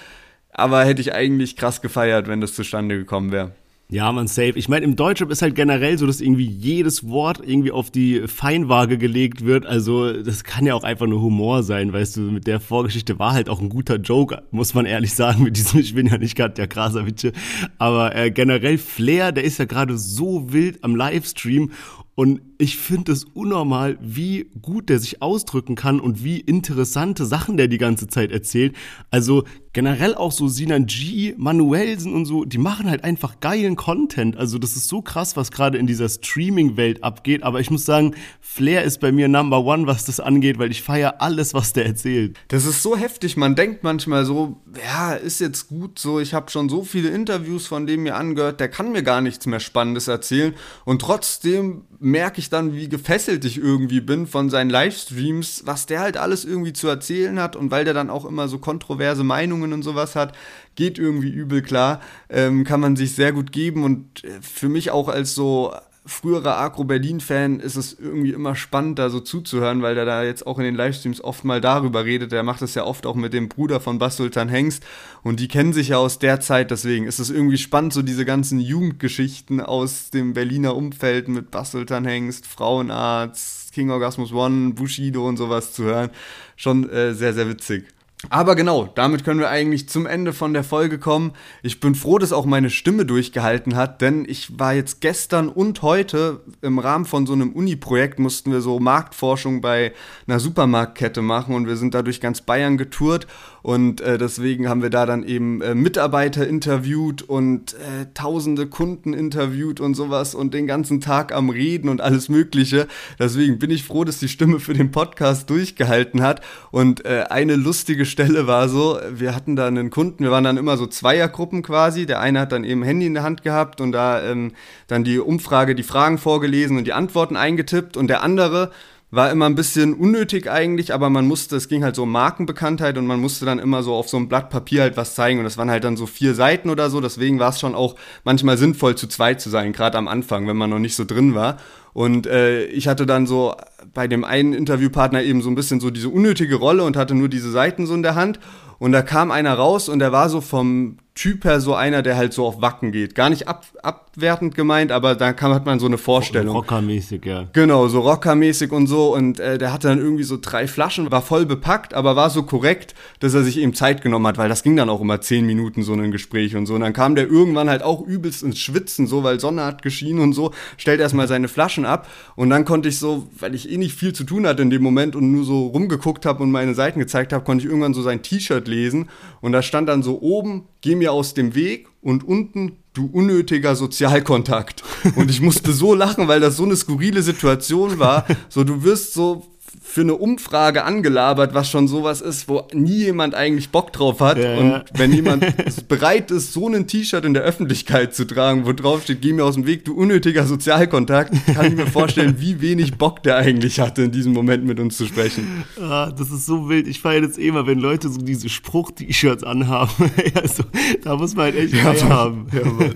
Aber hätte ich eigentlich krass gefeiert, wenn das zustande gekommen wäre. Ja, man safe. Ich meine, im Deutschrap ist halt generell so, dass irgendwie jedes Wort irgendwie auf die Feinwaage gelegt wird. Also, das kann ja auch einfach nur Humor sein, weißt du. Mit der Vorgeschichte war halt auch ein guter Joke, muss man ehrlich sagen, mit diesem, ich bin ja nicht gerade der Krasavice. Aber äh, generell Flair, der ist ja gerade so wild am Livestream und ich finde es unnormal, wie gut der sich ausdrücken kann und wie interessante Sachen der die ganze Zeit erzählt. Also generell auch so Sinan G, Manuelsen und so, die machen halt einfach geilen Content. Also das ist so krass, was gerade in dieser Streaming-Welt abgeht. Aber ich muss sagen, Flair ist bei mir Number One, was das angeht, weil ich feiere alles, was der erzählt. Das ist so heftig. Man denkt manchmal so, ja, ist jetzt gut so. Ich habe schon so viele Interviews von dem mir angehört, der kann mir gar nichts mehr Spannendes erzählen. Und trotzdem merke ich dann, wie gefesselt ich irgendwie bin von seinen Livestreams, was der halt alles irgendwie zu erzählen hat und weil der dann auch immer so kontroverse Meinungen und sowas hat, geht irgendwie übel klar, ähm, kann man sich sehr gut geben und äh, für mich auch als so früherer Agro-Berlin-Fan ist es irgendwie immer spannend, da so zuzuhören, weil der da jetzt auch in den Livestreams oft mal darüber redet. Der macht das ja oft auch mit dem Bruder von Bas Sultan Hengst und die kennen sich ja aus der Zeit, deswegen ist es irgendwie spannend, so diese ganzen Jugendgeschichten aus dem Berliner Umfeld mit Bas Sultan Hengst, Frauenarzt, King Orgasmus One, Bushido und sowas zu hören. Schon äh, sehr, sehr witzig. Aber genau, damit können wir eigentlich zum Ende von der Folge kommen. Ich bin froh, dass auch meine Stimme durchgehalten hat, denn ich war jetzt gestern und heute im Rahmen von so einem Uni-Projekt mussten wir so Marktforschung bei einer Supermarktkette machen und wir sind da durch ganz Bayern getourt und äh, deswegen haben wir da dann eben äh, Mitarbeiter interviewt und äh, tausende Kunden interviewt und sowas und den ganzen Tag am Reden und alles Mögliche. Deswegen bin ich froh, dass die Stimme für den Podcast durchgehalten hat. Und äh, eine lustige Stelle war so, wir hatten da einen Kunden, wir waren dann immer so Zweiergruppen quasi. Der eine hat dann eben Handy in der Hand gehabt und da ähm, dann die Umfrage, die Fragen vorgelesen und die Antworten eingetippt und der andere war immer ein bisschen unnötig eigentlich, aber man musste, es ging halt so um Markenbekanntheit und man musste dann immer so auf so einem Blatt Papier halt was zeigen und das waren halt dann so vier Seiten oder so, deswegen war es schon auch manchmal sinnvoll zu zweit zu sein, gerade am Anfang, wenn man noch nicht so drin war. Und äh, ich hatte dann so bei dem einen Interviewpartner eben so ein bisschen so diese unnötige Rolle und hatte nur diese Seiten so in der Hand und da kam einer raus und der war so vom Typ her so einer, der halt so auf Wacken geht. Gar nicht ab, abwertend gemeint, aber da kam, hat man so eine Vorstellung. Rockermäßig, ja. Genau, so rockermäßig und so. Und äh, der hatte dann irgendwie so drei Flaschen, war voll bepackt, aber war so korrekt, dass er sich eben Zeit genommen hat, weil das ging dann auch immer zehn Minuten so ein Gespräch und so. Und dann kam der irgendwann halt auch übelst ins Schwitzen, so, weil Sonne hat geschienen und so, stellt erstmal seine Flaschen ab. Und dann konnte ich so, weil ich eh nicht viel zu tun hatte in dem Moment und nur so rumgeguckt habe und meine Seiten gezeigt habe, konnte ich irgendwann so sein T-Shirt lesen. Und da stand dann so oben, geh mir aus dem Weg und unten du unnötiger Sozialkontakt. Und ich musste so lachen, weil das so eine skurrile Situation war. So, du wirst so für eine Umfrage angelabert, was schon sowas ist, wo nie jemand eigentlich Bock drauf hat. Ja. Und wenn jemand bereit ist, so ein T-Shirt in der Öffentlichkeit zu tragen, wo drauf steht, geh mir aus dem Weg, du unnötiger Sozialkontakt, kann ich mir vorstellen, wie wenig Bock der eigentlich hatte, in diesem Moment mit uns zu sprechen. Ah, das ist so wild. Ich feiere jetzt immer, wenn Leute so diese Spruch-T-Shirts anhaben. also, da muss man halt echt ja, haben. Ja, Mann.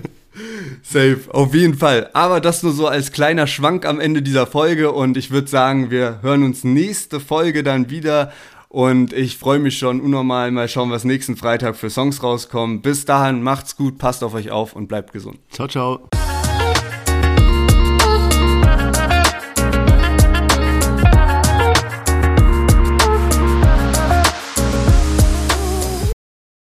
Safe, auf jeden Fall. Aber das nur so als kleiner Schwank am Ende dieser Folge und ich würde sagen, wir hören uns nächste Folge dann wieder und ich freue mich schon unnormal. Mal schauen, was nächsten Freitag für Songs rauskommen. Bis dahin, macht's gut, passt auf euch auf und bleibt gesund. Ciao, ciao.